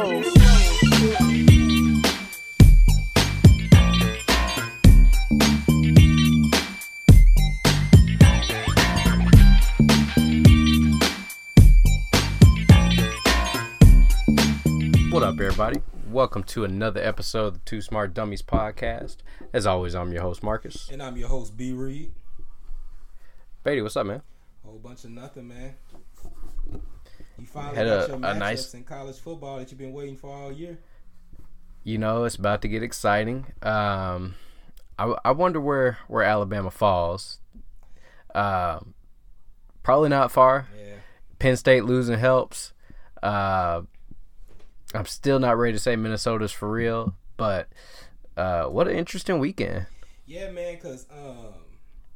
What up, everybody? Welcome to another episode of the Two Smart Dummies podcast. As always, I'm your host, Marcus. And I'm your host, B Reed. Beatty, what's up, man? Whole bunch of nothing, man. You finally Had a- your a nice- in college football that you've been waiting for all year. You know, it's about to get exciting. Um, I, I wonder where, where Alabama falls. Um, probably not far. Yeah. Penn State losing helps. Uh, I'm still not ready to say Minnesota's for real, but uh, what an interesting weekend. Yeah, man, because um,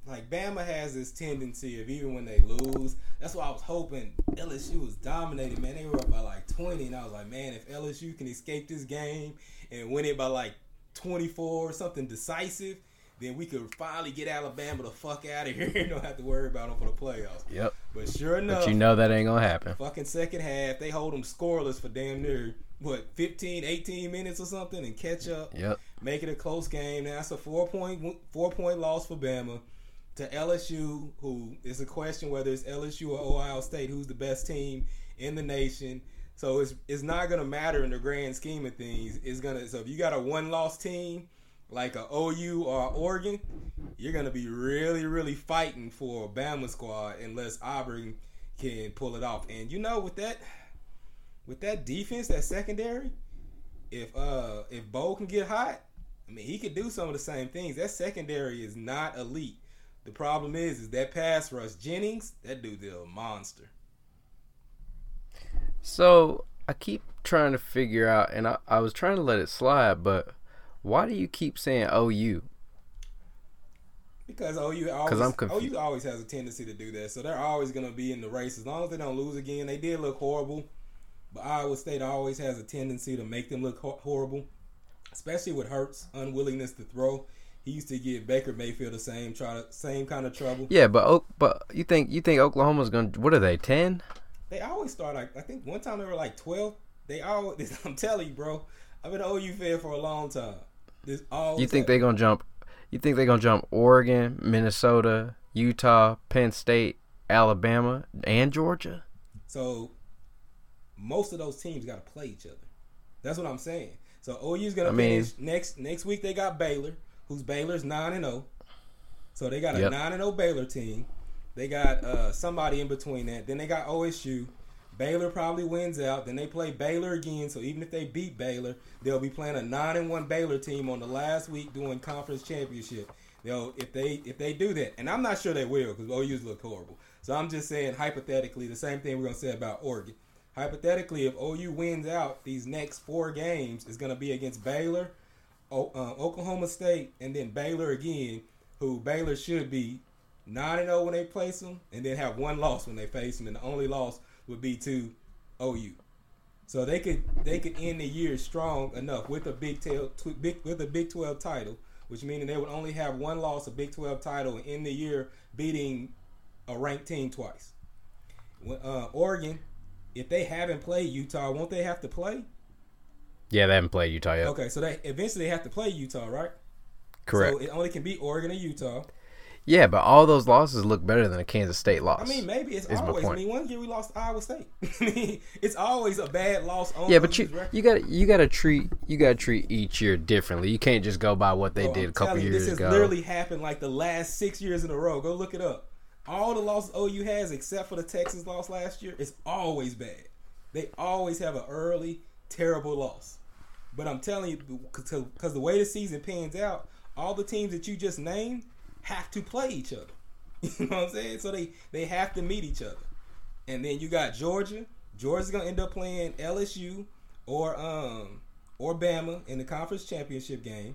like Bama has this tendency of even when they lose, that's why I was hoping LSU was dominated, man. They were up by like 20, and I was like, man, if LSU can escape this game and win it by like 24 or something decisive, then we could finally get Alabama the fuck out of here and don't have to worry about them for the playoffs. Yep. But sure enough, But you know that ain't gonna happen. fucking second half, they hold them scoreless for damn near what 15, 18 minutes or something, and catch up, Yep. make it a close game. Now it's a four point four point loss for Bama to LSU, who is a question whether it's LSU or Ohio State, who's the best team in the nation. So it's it's not gonna matter in the grand scheme of things. It's gonna so if you got a one loss team like a OU or Oregon, you're gonna be really really fighting for a Bama squad unless Auburn can pull it off. And you know with that with that defense, that secondary, if uh if Bo can get hot, I mean he could do some of the same things. That secondary is not elite. The problem is is that pass rush. Jennings, that dude's a monster. So I keep trying to figure out, and I, I was trying to let it slide, but why do you keep saying OU? Because OU always, I'm confu- OU always has a tendency to do that. So they're always going to be in the race as long as they don't lose again. They did look horrible, but Iowa State always has a tendency to make them look ho- horrible, especially with Hurts' unwillingness to throw. He used to get Baker Mayfield the same try same kind of trouble. Yeah, but but you think you think Oklahoma's gonna? What are they? Ten? They always start like I think one time they were like twelve. They always I'm telling you, bro. I've been an OU fan for a long time. This always You think happens. they gonna jump? You think they're gonna jump Oregon, Minnesota, Utah, Penn State, Alabama, and Georgia? So most of those teams got to play each other. That's what I'm saying. So OU's gonna I mean- finish next next week. They got Baylor, who's Baylor's nine and zero. So they got a Yep. nine and zero Baylor team. They got uh, somebody in between that. Then they got OSU. Baylor probably wins out. Then they play Baylor again. So even if they beat Baylor, they'll be playing a nine and one Baylor team on the last week doing conference championship. They'll if they if they do that, and I'm not sure they will because OU's look horrible. So I'm just saying hypothetically, the same thing we're gonna say about Oregon. Hypothetically, if OU wins out, these next four games is gonna be against Baylor, o- uh, Oklahoma State, and then Baylor again. Who Baylor should be nine and zero when they place them, and then have one loss when they face them, and the only loss would be to OU. So they could they could end the year strong enough with a Big Tail tw- big, with a Big Twelve title, which meaning they would only have one loss, a Big Twelve title, and end the year beating a ranked team twice. Uh, Oregon, if they haven't played Utah, won't they have to play? Yeah, they haven't played Utah yet. Okay, so they eventually have to play Utah, right? Correct. So it only can be Oregon and Utah. yeah, but all those losses look better than a Kansas State loss. I mean, maybe it's always. I mean, one year we lost to Iowa State. I mean, it's always a bad loss on. yeah, but you record. you got you got to treat you got to treat each year differently. You can't just go by what they did I'm a couple you, years this ago. This has literally happened like the last six years in a row. Go look it up. All the losses OU has, except for the Texas loss last year, is always bad. They always have an early, terrible loss. But I'm telling you, because the way the season pans out, all the teams that you just named have to play each other. You know what I'm saying? So they they have to meet each other. And then you got Georgia. Georgia's gonna end up playing LSU or um or Bama in the conference championship game.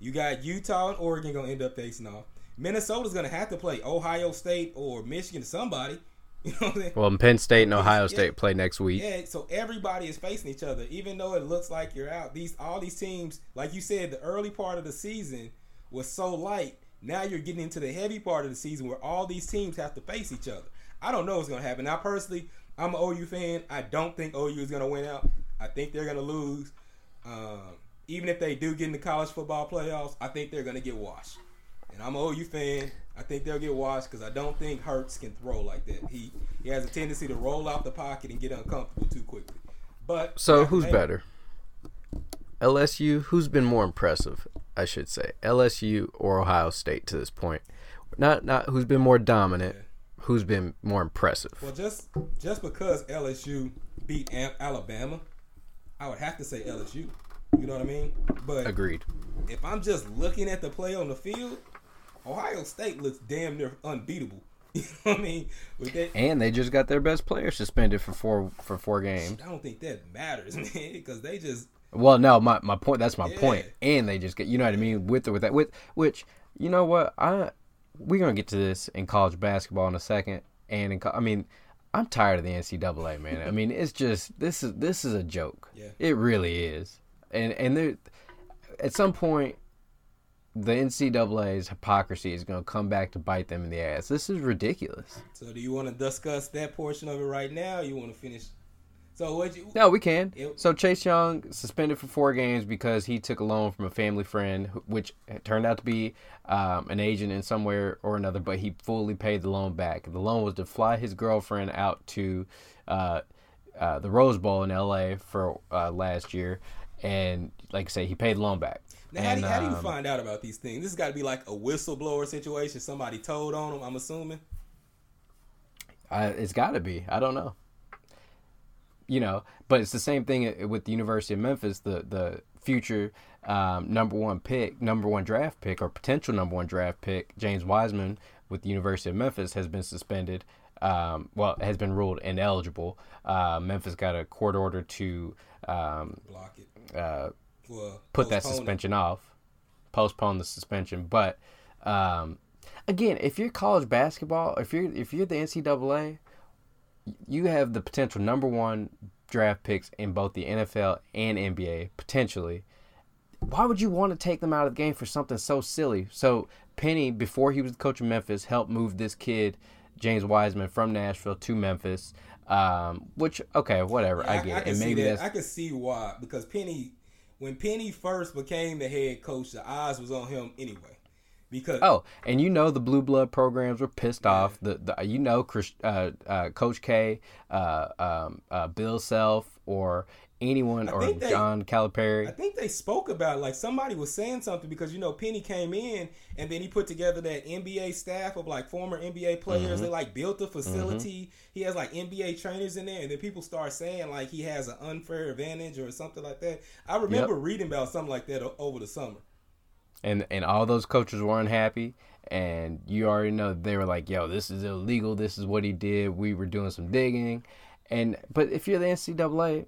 You got Utah and Oregon gonna end up facing off. Minnesota's gonna have to play Ohio State or Michigan somebody. You know what I'm saying? well, Penn State and Ohio Yeah. State play next week. Yeah, so everybody is facing each other, even though it looks like you're out. These all these teams, like you said, the early part of the season was so light. Now you're getting into the heavy part of the season where all these teams have to face each other. I don't know what's gonna happen. Now, personally, I'm an OU fan. I don't think OU is gonna win out. I think they're gonna lose. Um, even if they do get in the college football playoffs, I think they're gonna get washed. And I'm an OU fan. I think they'll get washed because I don't think Hurts can throw like that. He he has a tendency to roll out the pocket and get uncomfortable too quickly. But So who's better? LSU. Who's been more impressive? I should say LSU or Ohio State to this point. Not not who's been more dominant. Who's been more impressive? Well, just just because LSU beat Am- Alabama, I would have to say LSU. You know what I mean? But Agreed. if I'm just looking at the play on the field, Ohio State looks damn near unbeatable. You know what I mean? That, And they just got their best player suspended for four for four games. I don't think that matters, man, because they just Well, no, my, my point. That's my Yeah. point. And they just get, you know what I mean, with or with that, with which, you know what, I we're gonna get to this in college basketball in a second. And in, I mean, I'm tired of the NCAA, man. I mean, it's just this is this is a joke. Yeah. It really is. And and there, at some point, the NCAA's hypocrisy is gonna come back to bite them in the ass. This is ridiculous. So do you want to discuss that portion of it right now? You want to finish? So what you? No, we can. It- So Chase Young suspended for four games because he took a loan from a family friend, which turned out to be um, an agent in somewhere or another. But he fully paid the loan back. The loan was to fly his girlfriend out to uh, uh, the Rose Bowl in L.A. for uh, last year, and like I say, he paid the loan back. Now, how, do, how do you um, find out about these things? This has got to be like a whistleblower situation. Somebody told on them. I'm assuming. I, it's got to be. I don't know. You know, but it's the same thing with the University of Memphis. The the future um, number one pick, number one draft pick, or potential number one draft pick, James Wiseman with the University of Memphis has been suspended. Um, well, has been ruled ineligible. Uh, Memphis got a court order to um, Block it. uh, Well, put that postpone it. suspension off, postpone the suspension. But um, again, if you're college basketball, if you're if you're the NCAA, you have the potential number one draft picks in both the NFL and NBA potentially. Why would you want to take them out of the game for something so silly? So Penny, before he was the coach of Memphis, helped move this kid, James Wiseman, from Nashville to Memphis. Um, which okay, whatever, Yeah, I get it, can and maybe that. that's I can see why because Penny, when Penny first became the head coach, the eyes was on him anyway. Because Oh, and you know the blue blood programs were pissed off. The, the you know Chris, uh, uh, Coach K, uh, um, uh, Bill Self, or anyone, I or they- John Calipari. I think they spoke about it, like somebody was saying something because you know Penny came in and then he put together that NBA staff of like former NBA players. Mm-hmm. They like built a facility. He has like NBA trainers in there, and then people start saying like he has an unfair advantage or something like that. I remember reading about something like that over the summer. and and all those coaches were unhappy. And you already know they were like, "Yo, this is illegal. This is what he did. We were doing some digging." And but if you're the NCAA,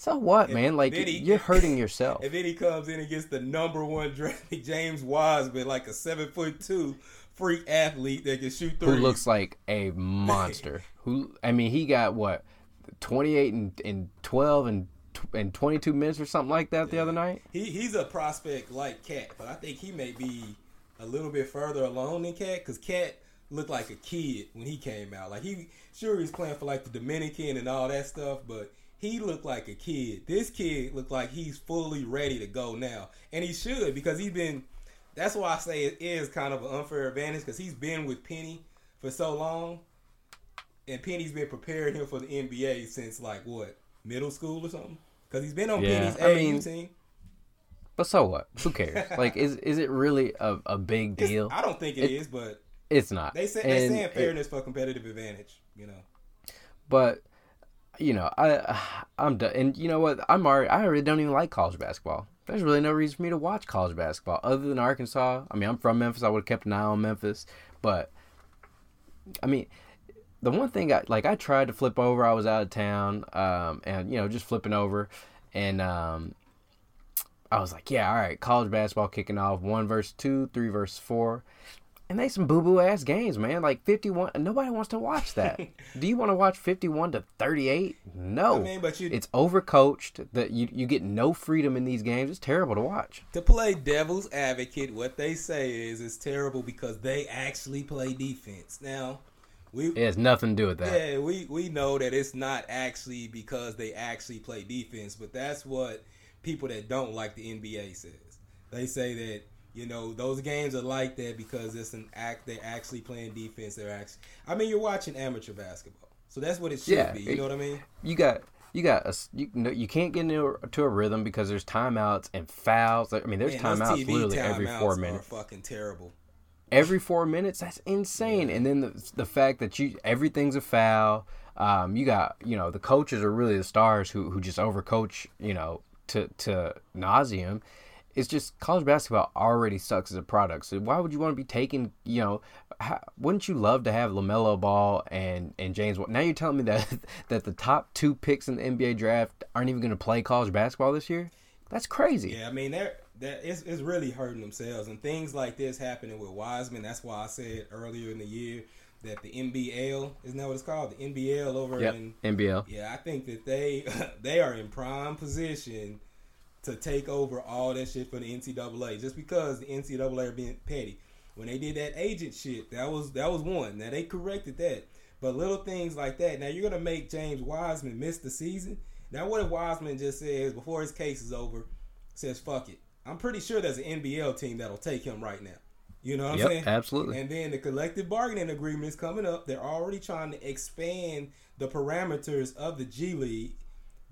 so what, man? Like he- you're hurting yourself. And then he comes in and gets the number one draft pick, James Wiseman, like a seven foot two freak athlete that can shoot through. who looks like a monster. who I mean, he got what twenty eight and, and twelve and and twenty two minutes or something like that the other night. he he's a prospect like Cat, but I think he may be a little bit further along than Cat because Cat looked like a kid when he came out. Like he sure he was playing for like the Dominican and all that stuff, but he looked like a kid. This kid looked like he's fully ready to go now, and he should because he's been. That's why I say it is kind of an unfair advantage because he's been with Penny for so long, and Penny's been preparing him for the NBA since like what middle school or something. Because he's been on Yeah, Penny's I mean, team. But so what? Who cares? like, is is it really a, a big It's- deal? I don't think it is, but It's not. they say they And saying it- fairness for competitive advantage. You know, but you know, I I'm done. And you know what? I'm already. I already don't even like college basketball. There's really no reason for me to watch college basketball other than Arkansas. I mean, I'm from Memphis. I would have kept an eye on Memphis, but I mean, the one thing I like, I tried to flip over. I was out of town, um, and you know, just flipping over, and um, I was like, yeah, all right, college basketball kicking off, one versus two, three versus four. And they some boo boo ass games, man. Like fifty one. Nobody wants to watch that. Do you want to watch fifty one to thirty eight? No. I mean, but you it's overcoached. That you you get no freedom in these games. It's terrible to watch. to play devil's advocate, what they say is it's terrible because they actually play defense. Now, We It has nothing to do with that. yeah, we we know that it's not actually because they actually play defense, but that's what people that don't like the NBA says. They say that you know those games are like that because it's an act. They're actually playing defense. They're actually. I mean, you're watching amateur basketball, so that's what it should Yeah, be. You it- know what I mean? You got you got a you no, you can't get into a, to a rhythm because there's timeouts and fouls. I mean, there's Man, timeouts literally every timeouts four are minutes. fucking terrible. every four minutes. That's insane. And then the the fact that you everything's a foul. Um, you got you know the coaches are really the stars who who just overcoach you know to to nauseum. It's just college basketball already sucks as a product. So why would you want to be taking you know? How, wouldn't you love to have Lamelo Ball and and James? Now you're telling me that that the top two picks in the NBA draft aren't even going to play college basketball this year? That's crazy. Yeah, I mean they're that it's, it's really hurting themselves and things like this happening with Wiseman. That's why I said earlier in the year that the NBL isn't that what it's called? The NBL over Yep. in NBL. Yeah, I think that they they are in prime position to take over all that shit for the NCAA just because the NCAA are being petty. When they did that agent shit, that was that was one. Now they corrected that. But little things like that. Now you're gonna make James Wiseman miss the season. Now what if Wiseman just says before his case is over, says fuck it. I'm pretty sure there's an NBL team that'll take him right now. You know what I'm saying? absolutely. And then the collective bargaining agreement is coming up. They're already trying to expand the parameters of the G League.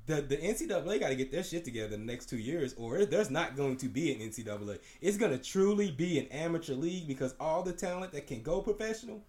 The the NCAA got to get their shit together in the next two years, or there's not going to be an NCAA. It's going to truly be an amateur league because all the talent that can go professional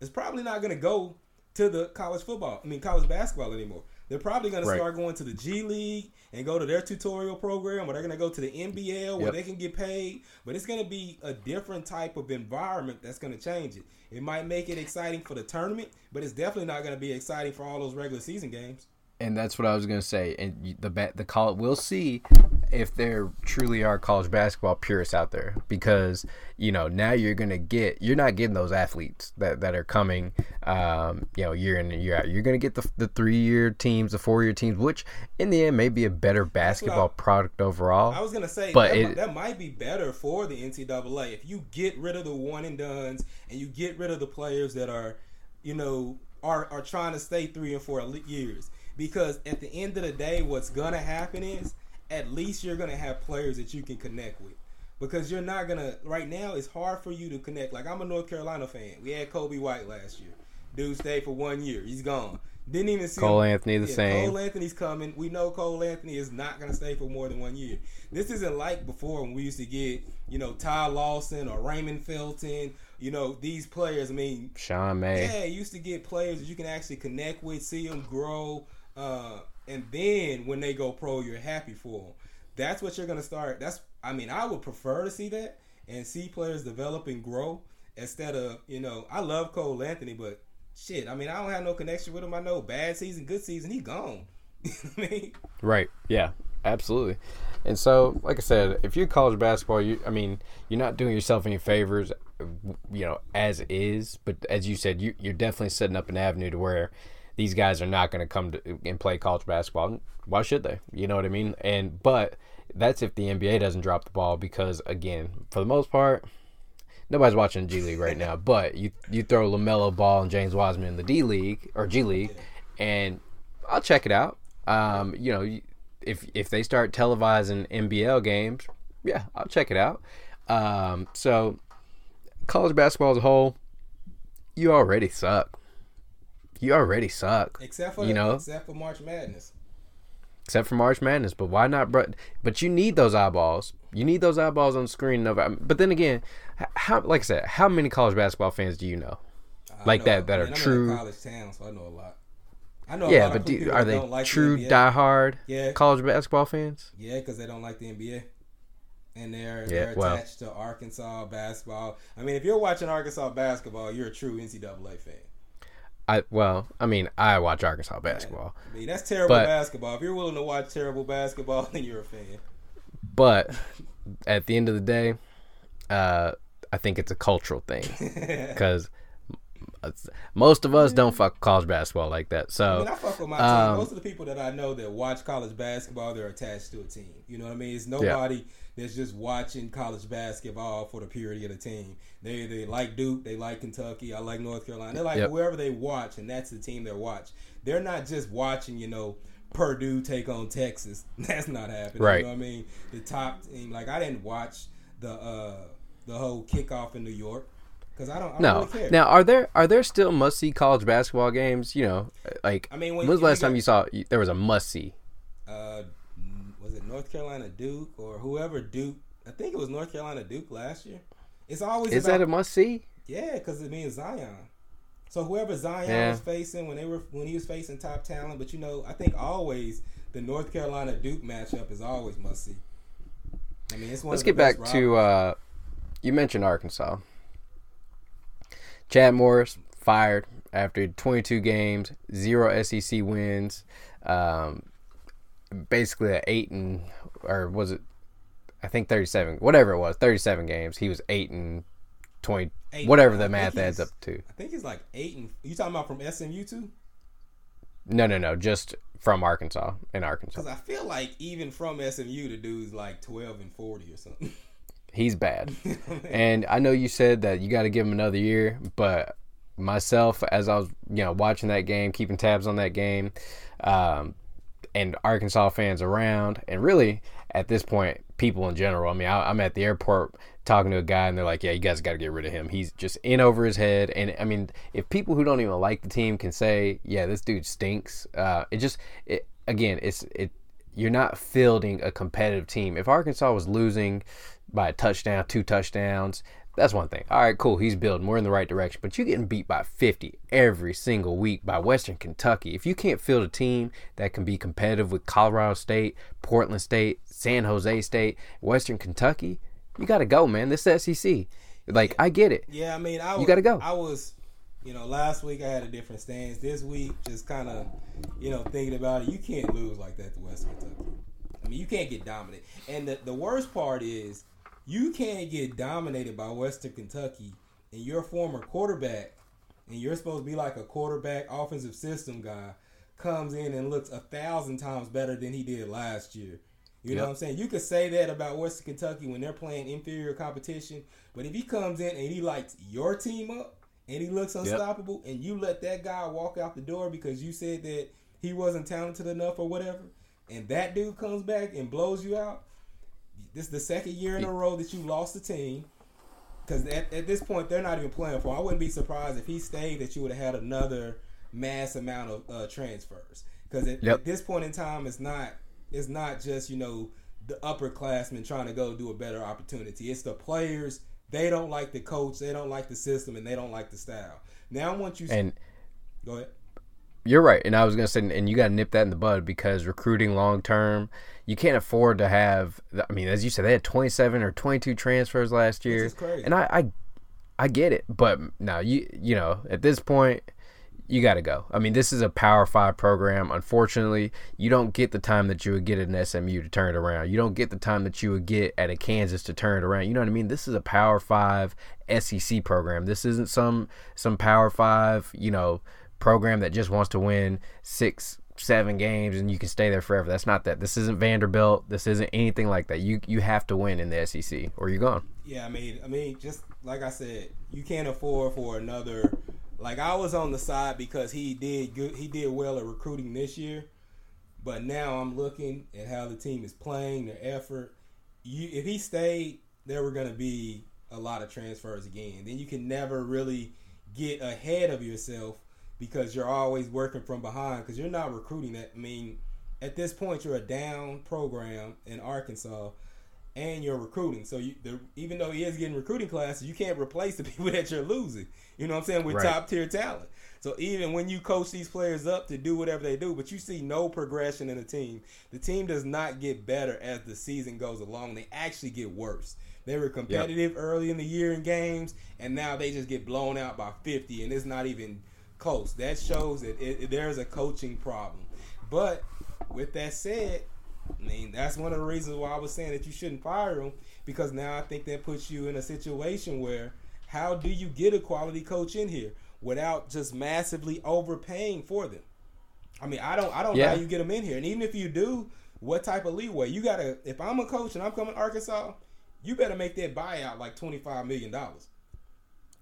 is probably not going to go to the college football. I mean, college basketball anymore. They're probably going to start going to the G League and go to their tutorial program, or they're going to go to the NBL where Yep. they can get paid. But it's going to be a different type of environment that's going to change it. It might make it exciting for the tournament, but it's definitely not going to be exciting for all those regular season games. And that's what I was gonna say. And the the call we'll see if there truly are college basketball purists out there because you know now you're gonna get you're not getting those athletes that, that are coming um, you know year in and year out. You're gonna get the the three year teams, the four year teams, which in the end may be a better basketball product overall. I was gonna say But that, it- that might be better for the NCAA if you get rid of the one and dones and you get rid of the players that are, you know, are are trying to stay three and four years. Because at the end of the day, what's gonna happen is at least you're gonna have players that you can connect with. Because you're not gonna right now. It's hard for you to connect. Like I'm a North Carolina fan. We had Coby White last year. Dude stayed for one year. He's gone. Didn't even see Cole him- Anthony the yeah, same. Cole Anthony's coming. We know Cole Anthony is not going to stay for more than one year. This isn't like before when we used to get, you know, Ty Lawson or Raymond Felton. You know, these players. I mean, Sean May. yeah, used to get players that you can actually connect with, see them grow, uh, and then when they go pro, you're happy for them. That's what you're gonna start. That's, I mean, I would prefer to see that and see players develop and grow instead of, you know, I love Cole Anthony, but shit, I mean, I don't have no connection with him. I know bad season, good season, he gone. Right. Yeah. Absolutely. And so, like I said, if you're college basketball, you I mean, you're not doing yourself any favors, you know, as is. But as you said, you you're definitely setting up an avenue to where these guys are not going to come and play college basketball. Why should they? You know what I mean? And but that's if the NBA doesn't drop the ball because again, for the most part, nobody's watching G League right now. But you you throw Lamelo Ball and James Wiseman in the D League or G League, and I'll check it out. Um, you know, if if they start televising NBL games, yeah, I'll check it out. Um, so college basketball as a whole, you already suck. You already suck, except for You know? except for March Madness. except for March Madness. But why not? But but you need those eyeballs. You need those eyeballs on the screen. Of, um, but then again, how like I said, how many college basketball fans do you know? I Like know- that- that I are I'm true- college town, so I know a lot. I know. a Yeah, lot but of do, people are they like true NBA. diehard Yeah. college basketball fans? Yeah, because they don't like the NBA, and they're Yeah, they're well. attached to Arkansas basketball. I mean, if you're watching Arkansas basketball, you're a true NCAA fan. I well, I mean, I watch Arkansas basketball. I mean, that's terrible But- basketball. If you're willing to watch terrible basketball, then you're a fan. But at the end of the day, uh, I think it's a cultural thing because most of us don't fuck college basketball like that. So I mean, I fuck with my um, team. Most of the people that I know that watch college basketball, they're attached to a team. You know what I mean? It's nobody that's just watching college basketball for the purity of the team. They they like Duke, they like Kentucky, I like North Carolina. They like Yep. whoever they watch, and that's the team they watch. They're not just watching, you know. Purdue take on Texas. That's not happening. Right. You know what I mean? The top team. Like I didn't watch the uh the whole kickoff in New York because I don't. I don't no. really care. Now, are there are there still must see college basketball games? You know, like I mean, when when was the last time got- you saw there was a must see? uh, was it North Carolina Duke or whoever Duke? I think it was North Carolina Duke last year. It's always Is about, that a must see? yeah, because it means Zion. So whoever Zion Yeah. was facing when they were when he was facing top talent, but you know, I think always the North Carolina Duke matchup is always must see. I mean, it's one. Let's of the get back to uh, you mentioned Arkansas. Chad Morris fired after 22 games, zero SEC wins, um, basically a eight and or was it? I think 37, whatever it was, 37 games. He was eight and 20, whatever the math adds up to. I think he's like eight and. You talking about from SMU too? No, no, no, just from Arkansas in Arkansas. Because I feel like even from SMU, the dude's like twelve and forty or something. He's bad. And I know you said that you got to give him another year, but myself, as I was, you know, watching that game, keeping tabs on that game, um, and Arkansas fans around, and really at this point, people in general. I mean, I, I'm at the airport talking to a guy, and they're like, "Yeah, you guys got to get rid of him. He's just in over his head." And I mean, if people who don't even like the team can say, "Yeah, this dude stinks," uh, it just, it again, it's it. You're not fielding a competitive team. If Arkansas was losing by a touchdown, two touchdowns, that's one thing. All right, cool. He's building. We're in the right direction. But you're getting beat by 50 every single week by Western Kentucky. If you can't field a team that can be competitive with Colorado State, Portland State, San Jose State, Western Kentucky, you got to go, man. This is SEC. Like, I get it. Yeah, I mean, I was, You gotta go. I was, you know, last week I had a different stance. This week, just kind of, you know, thinking about it, you can't lose like that to West Kentucky. I mean, you can't get dominant. And the, the worst part is, you can't get dominated by Western Kentucky, and your former quarterback, and you're supposed to be like a quarterback offensive system guy, comes in and looks a thousand times better than he did last year. You know Yep. what I'm saying? You could say that about Western Kentucky when they're playing inferior competition, but if he comes in and he lights your team up and he looks unstoppable, and you let that guy walk out the door because you said that he wasn't talented enough or whatever, and that dude comes back and blows you out, this is the second year in a row that you lost the team. Because at, at this point, they're not even playing for. him. I wouldn't be surprised if he stayed that you would have had another mass amount of uh, transfers. Because at, Yep. at this point in time, it's not it's not just you know the upperclassmen trying to go do a better opportunity. It's the players. They don't like the coach. They don't like the system, and they don't like the style. Now, once you And go ahead, You're right, and I was gonna say, and you got to nip that in the bud because recruiting long term, you can't afford to have. I mean, as you said, they had 27 or 22 transfers last year, is crazy. and I, I, I get it, but now you, you know, at this point, you got to go. I mean, this is a Power Five program. Unfortunately, you don't get the time that you would get at an SMU to turn it around. You don't get the time that you would get at a Kansas to turn it around. You know what I mean? This is a Power Five SEC program. This isn't some some Power Five, you know, program that just wants to win six, seven games and you can stay there forever. That's not that. This isn't Vanderbilt. This isn't anything like that. You you have to win in the SEC or you're gone. Yeah, I mean, I mean, just like I said, you can't afford for another. Like I was on the side because he did good. He did well at recruiting this year, but now I'm looking at how the team is playing, their effort. You, if he stayed, there were going to be a lot of transfers again. Then you can never really get ahead of yourself because you're always working from behind because you're not recruiting that. I mean, at this point, you're a down program in Arkansas and you're recruiting. So you, the, even though he is getting recruiting classes, you can't replace the people that you're losing. You know what I'm saying? With Right. top tier talent. So even when you coach these players up to do whatever they do, but you see no progression in the team, the team does not get better as the season goes along. They actually get worse. They were competitive early in the year in games, and now they just get blown out by 50, and it's not even close. That shows that it, it- there's a coaching problem. But with that said, I mean, that's one of the reasons why I was saying that you shouldn't fire him because now I think that puts you in a situation where how do you get a quality coach in here? without just massively overpaying for them. I mean, I don't I don't know how you get them in here, and even if you do, what type of leeway you gotta? If I'm a coach and I'm coming to Arkansas, you better make that buyout like twenty five million dollars.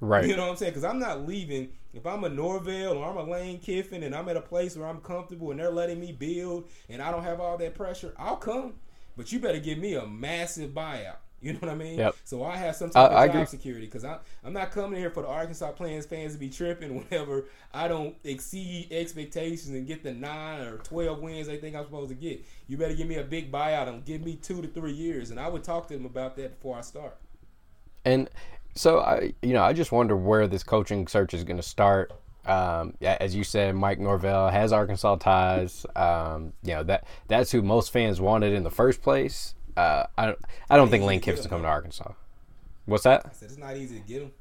Right. You know what I'm saying? Because I'm not leaving. If I'm a Norvell or I'm a Lane Kiffin and I'm at a place where I'm comfortable and they're letting me build and I don't have all that pressure, I'll come. But you better give me a massive buyout. You know what I mean? Yep. So I have some type I- of job security because I'm I'm not coming here for the Arkansas Plans fans to be tripping whenever I don't exceed expectations and get the nine or twelve wins they think I'm supposed to get. You better give me a big buyout and give me two to three years, and I would talk to them about that before I start. And so I, you know, I just wonder where this coaching search is going to start. Um, as you said, Mike Norvell has Arkansas ties. Um, you know that that's who most fans wanted in the first place. Uh, I don't, I don't think Lane Kiffin's him, coming to. Arkansas. What's that? I said it's not easy to get them.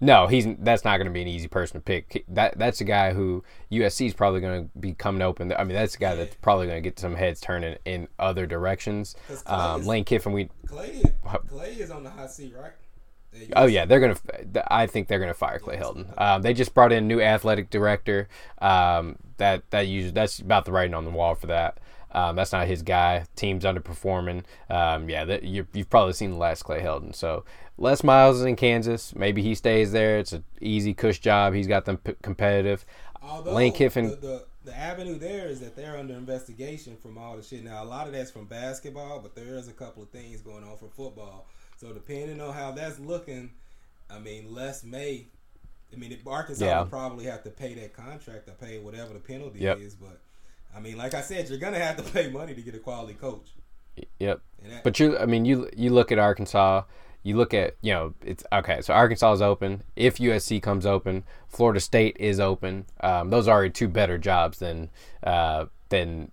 No, he's that's not going to be an easy person to pick. That that's a guy who USC is probably going to be coming open. I mean, that's a guy that's probably going to get some heads turning in other directions. Um, is- Lane Kiffin, we Clay, Clay is on the hot seat, right? Oh yeah, they're gonna. I think they're gonna fire Clay Helton. Um, they just brought in a new athletic director. Um, that that usually that's about the writing on the wall for that. Um, that's not his guy. Team's underperforming. Um, yeah, that, you, you've probably seen the last Clay Helton. So Les Miles is in Kansas. Maybe he stays there. It's an easy cush job. He's got them p- competitive. Although Lane Kiffin- the, the the avenue there is that they're under investigation from all the shit. Now a lot of that's from basketball, but there is a couple of things going on for football. So depending on how that's looking, I mean, Les may. I mean, Arkansas Yeah. will probably have to pay that contract or pay whatever the penalty Yep. is. But I mean, like I said, you're gonna have to pay money to get a quality coach. Yep. That, But you, I mean, you you look at Arkansas. You look at you know it's okay. So Arkansas is open. If USC comes open, Florida State is open. Um, those are already two better jobs than uh, than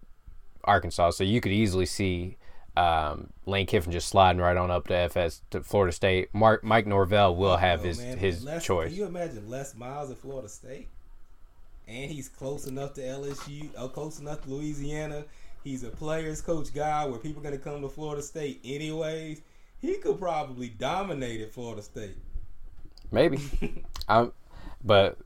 Arkansas. So you could easily see um, Lane Kiffin just sliding right on up to FS to Florida State. Mark Mike Norvell will have Oh, his man, his Les- choice. Can you imagine Les Miles at Florida State? And he's close enough to LSU, uh, close enough to Louisiana. He's a players coach guy where people are going to come to Florida State anyways. He could probably dominate at Florida State. Maybe. I'm, but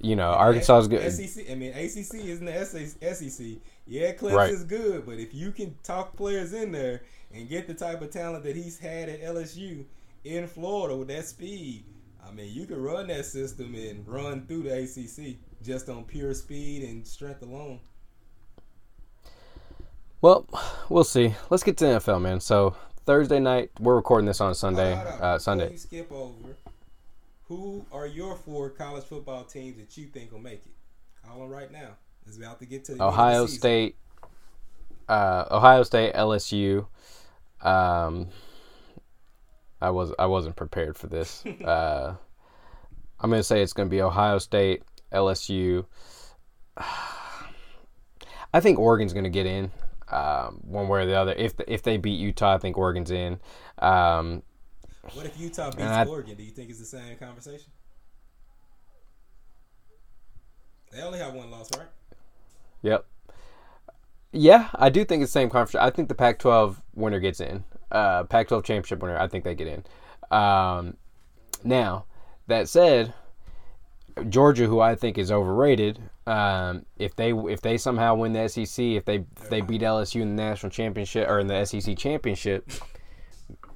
you know Arkansas is good. SEC, I mean ACC isn't the SEC. Yeah, Clemson's Right. good, but if you can talk players in there and get the type of talent that he's had at LSU in Florida with that speed, I mean, you could run that system and run through the ACC just on pure speed and strength alone. Well, we'll see. Let's get to the NFL, man. So Thursday night, we're recording this on Sunday. Uh, Sunday. Skip over. Who are your four college football teams that you think will make it? Call them right now. It's about to get to the end of the Ohio. State, uh, Ohio State, LSU. Um, I was I wasn't prepared for this. uh, I'm gonna say it's gonna be Ohio State, LSU. I think Oregon's gonna get in, um, one way or the other. If if they beat Utah, I think Oregon's in. Um, What if Utah beats I- Oregon? Do you think it's the same conversation? They only have one loss, right? Yep. Yeah, I do think it's the same conference. I think the Pac-12 winner gets in. Uh, Pac-12 championship winner, I think they get in. Um, now, that said, Georgia, who I think is overrated, um, if they if they somehow win the SEC, if they if they beat LSU in the national championship or in the SEC championship,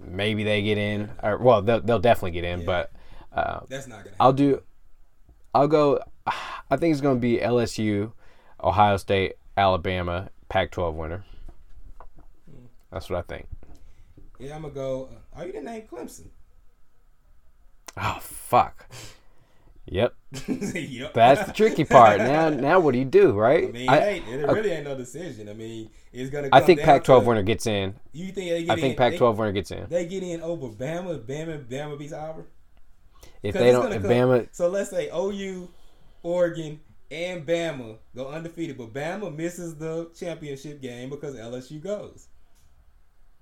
maybe they get in. Or well, they'll, they'll definitely get in. Yeah. But uh, That's not gonna. I'll do. I'll go. I think it's going to be LSU, Ohio State, Alabama, Pac-12 winner. That's what I think. Yeah, I'm gonna go. Uh, are you didn't name Clemson? Oh fuck. Yep, yep. that's the tricky part. Now, now what do you do, right? I mean, I, it, it really ain't no decision. I mean, it's gonna. I think Pac-12 winner gets in. You think they get I think Pac-12 winner gets in. They, get in over Bama. Bama, Bama beats Auburn. If they don't, Bama, So let's say OU, Oregon, and Bama go undefeated, but Bama misses the championship game because LSU goes.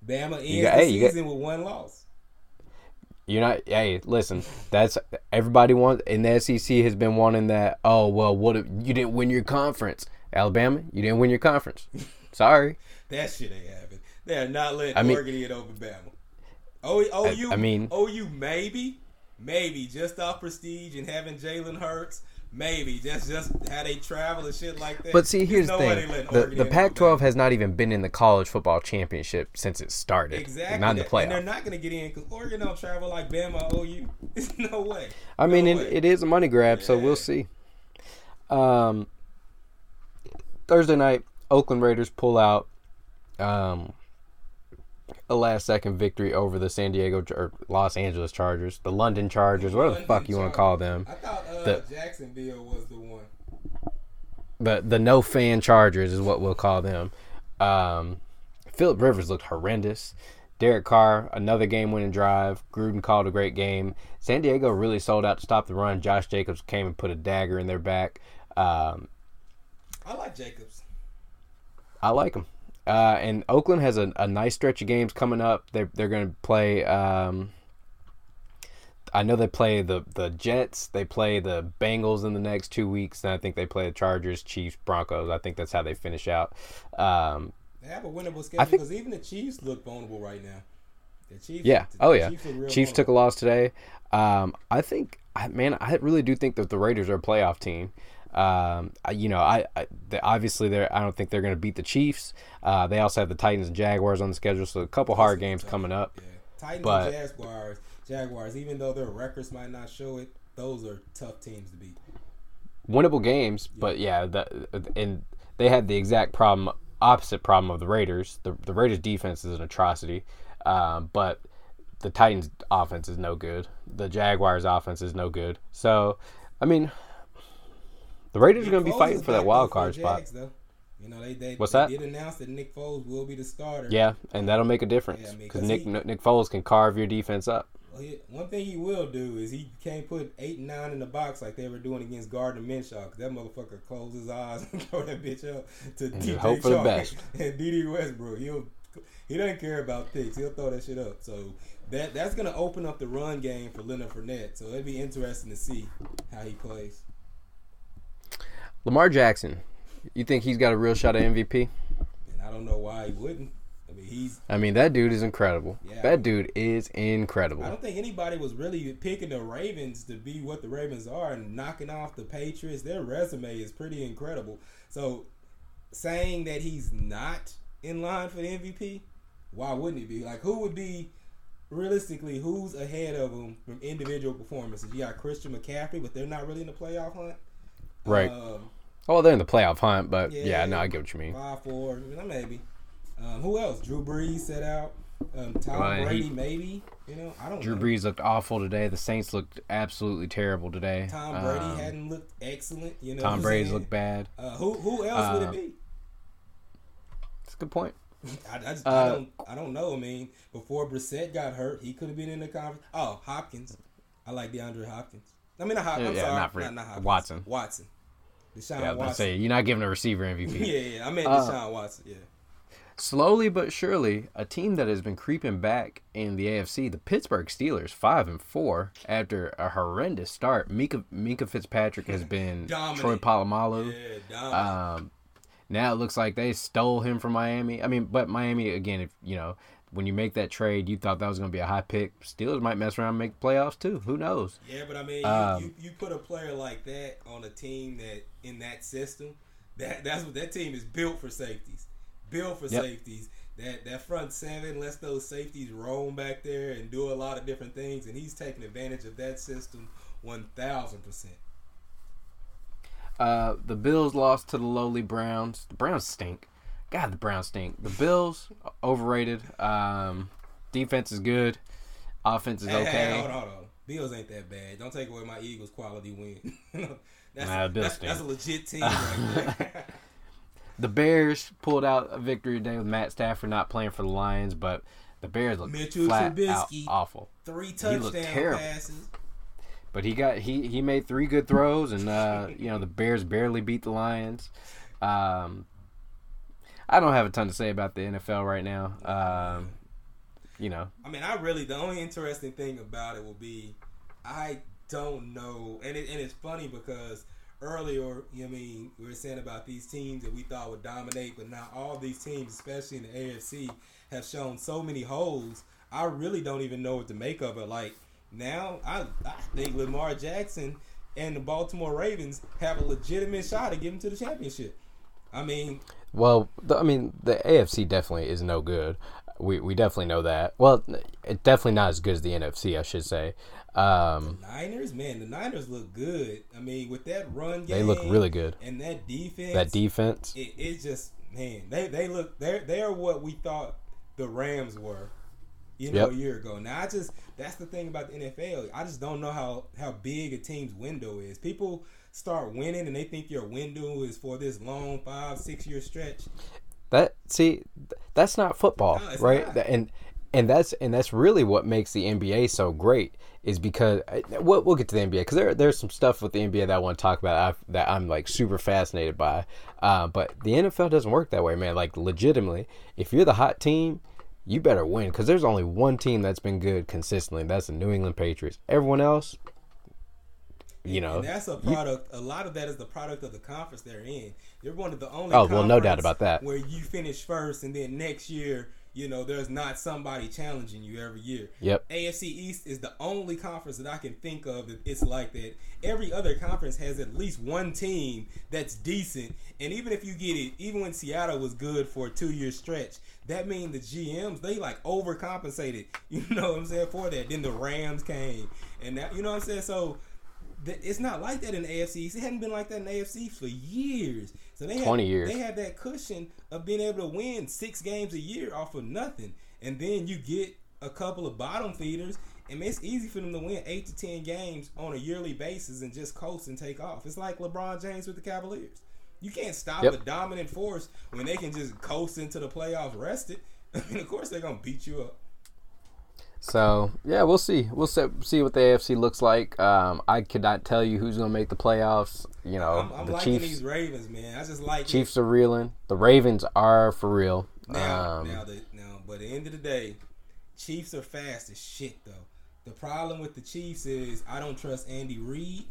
Bama ends got- the hey, you got- season with one loss. you're not. Hey, listen. That's everybody wants. And the SEC has been wanting that. Oh well, what if you didn't win your conference? Alabama, you didn't win your conference. Sorry. That shit ain't happening. They are not letting I mean- Oregon in over Bama. O, OU, I mean- OU maybe, maybe just off prestige and having Jalen Hurts, Maybe just just how they travel and shit like that. But see, here's the no thing: the the Pac-12 that. has not even been in the college football championship since it started. exactly not in the that. and they're not going to get in because Oregon don't travel like Bama OU. There's no way. I mean, No it, way. it is a money grab, so we'll see. Um, Thursday night, Oakland Raiders pull out um, a last second victory over the San Diego or Los Angeles Chargers, the London Chargers, whatever the fuck you want to call them. I thought uh, The- Jacksonville was the one. the the no fan Chargers is what we'll call them. Um, Philip Rivers looked horrendous. Derek Carr, another game winning drive. Gruden called a great game. San Diego really sold out to stop the run. Josh Jacobs came and put a dagger in their back. Um, I like Jacobs. I like them. Uh, and Oakland has a, a nice stretch of games coming up. They're they're going to play. Um, I know they play the the Jets. They play the Bengals in the next two weeks, and I think they play the Chargers, Chiefs, Broncos. I think that's how they finish out. Um, They have a winnable schedule think- because even the Chiefs look vulnerable right now. The Chiefs, yeah. the Oh yeah. Chiefs, Chiefs took a loss today. Um, I think, man, I really do think that the Raiders are a playoff team. Um, you know, I, I they, obviously they're. I don't think they're going to beat the Chiefs. Uh, they also have the Titans and Jaguars on the schedule, so a couple hard games coming up. Yeah. Titans But- and Jaguars, Jaguars, even though their records might not show it, those are tough teams to beat. winnable games, but yeah, the, and they had the exact problem, opposite problem of the Raiders. The the Raiders defense is an atrocity, um, but the Titans offense is no good. The Jaguars offense is no good. So, I mean, the Raiders are going to be Foles fighting for that wild card spot. Though. You know, they, they, What's they that? did announce that Nick Foles will be the starter. Yeah, and that'll make a difference Yeah, I mean, Nick he- Nick Foles can carve your defense up. Well, he, one thing he will do is he can't put eight and nine in the box like they were doing against Gardner Minshew. 'cause that motherfucker closes his eyes and throw that bitch up to And DJ hope for the best. and Dede Westbrook. He'll he doesn't care about picks. He'll throw that shit up. So that that's gonna open up the run game for Leonard Fournette. So it'd be interesting to see how he plays. Lamar Jackson, you think he's got a real shot at MVP? And I don't know why he wouldn't. I mean, he's. I mean, that dude is incredible. Yeah. That dude is incredible. I don't think anybody was really picking the Ravens to be what the Ravens are and knocking off the Patriots. Their resume is pretty incredible. So, saying that he's not in line for the MVP, why wouldn't he be? Like, who would be realistically who's ahead of him from individual performances? You got Christian McCaffrey, but they're not really in the playoff hunt. Right. Um, Oh, they're in the playoff hunt, but yeah, Yeah. no, I get what you mean. five, four, maybe. Um, who else? Drew Brees set out. Um, Tom Well, he- Brady, maybe. You know, I don't Drew know. Brees looked awful today. The Saints looked absolutely terrible today. Tom Brady Um, hadn't looked excellent. You know, Tom Brady's saying? looked bad. Uh, who who else would Uh, it be? That's a good point. I, I, just, uh, I don't I don't know. I mean, before Brissett got hurt, he could have been in the conference. Oh, Hopkins. I like DeAndre Hopkins. I mean, not Hopkins. I'm Yeah, sorry, not for- not, not Hopkins. Watson. Watson. Deshaun Yeah, I was about to Watson. say you're not giving a receiver MVP. yeah, yeah. I meant Uh, Deshaun Watson. Yeah. Slowly but surely, a team that has been creeping back in the AFC, the Pittsburgh Steelers, five and four after a horrendous start. Minkah Minkah Fitzpatrick has been Troy Polamalu. Yeah. Um, now it looks like they stole him from Miami. I mean, but Miami again, if you know when you make that trade, you thought that was going to be a high pick. Steelers might mess around and make playoffs too. Who knows? Yeah, but I mean, Um, you, you, you put a player like that on a team that in that system, that that's what that team is built for safeties, built for Yep. safeties. That that front seven lets those safeties roam back there and do a lot of different things, and he's taking advantage of that system one thousand percent. Uh, the Bills lost to the lowly Browns. The Browns stink. God, the Browns stink. The Bills overrated. Um, defense is good. Offense is Hey, okay. hold on, hold on. Bills ain't that bad. Don't take away my Eagles' quality win. that's, Nah, that's, that's a legit team right. The Bears pulled out a victory today with Matt Stafford not playing for the Lions, but the Bears look Mitchell flat out Trubisky. awful. Three He touchdown looked terrible. passes. But he got he he made three good throws, and uh, you know the Bears barely beat the Lions. Um, I don't have a ton to say about the NFL right now. Um, you know, I mean, I really the only interesting thing about it will be, I don't know, and it, and it's funny because earlier, you know, I mean, we were saying about these teams that we thought would dominate, but now all these teams, especially in the AFC, have shown so many holes. I really don't even know what to make of it. Like now, I I think Lamar Jackson. and the Baltimore Ravens have a legitimate shot at getting to the championship. I mean, Well, the, I mean, the AFC definitely is no good. We we definitely know that. Well, it's definitely not as good as the NFC, I should say. Um, Niners, man, the Niners look good. I mean, with that run game, they look really good. and that defense. That defense. it, it's just man, they they look they they are what we thought the Rams were, you know, Yep. a year ago. Now I just that's the thing about the NFL. I just don't know how how big a team's window is. People start winning and they think your window is for this long five six year stretch. That see, that's not football, No, right? not. And and that's and that's really what makes the NBA so great is because we'll, we'll get to the NBA because there there's some stuff with the NBA that I want to talk about I, that I'm like super fascinated by. Uh, but the NFL doesn't work that way, man. Like legitimately, if you're the hot team, you better win because there's only one team that's been good consistently. That's the New England Patriots. Everyone else, you know, And that's a product. a lot of that is the product of the conference they're in. They're one of the only. Oh, well, no doubt about that. Where you finish first, and then next year, you know, there's not somebody challenging you every year. Yep. AFC East is the only conference that I can think of that it's like that. Every other conference has at least one team that's decent, and even if you get it, even when Seattle was good for a two-year stretch, that means the GMs they like overcompensated. You know what I'm saying for that. Then the Rams came, and that you know what I'm saying. So it's not like that in the AFC. It hadn't been like that in the AFC for years. So they 20 had, years. They had that cushion of being able to win six games a year off of nothing, and then you get a couple of bottom feeders, and it's easy for them to win eight to ten games on a yearly basis and just coast and take off. It's like LeBron James with the Cavaliers. You can't stop Yep. a dominant force when they can just coast into the playoffs rested. I mean, of course they're gonna beat you up. So yeah, we'll see. We'll see, see what the AFC looks like. Um, I could not tell you who's gonna make the playoffs. You know, I'm, I'm the liking Chiefs. these Ravens, man. I just like it. Chiefs are reeling. The Ravens are for real. Now, Um, now, the, now, but at the end of the day, Chiefs are fast as shit, though. The problem with the Chiefs is I don't trust Andy Reid,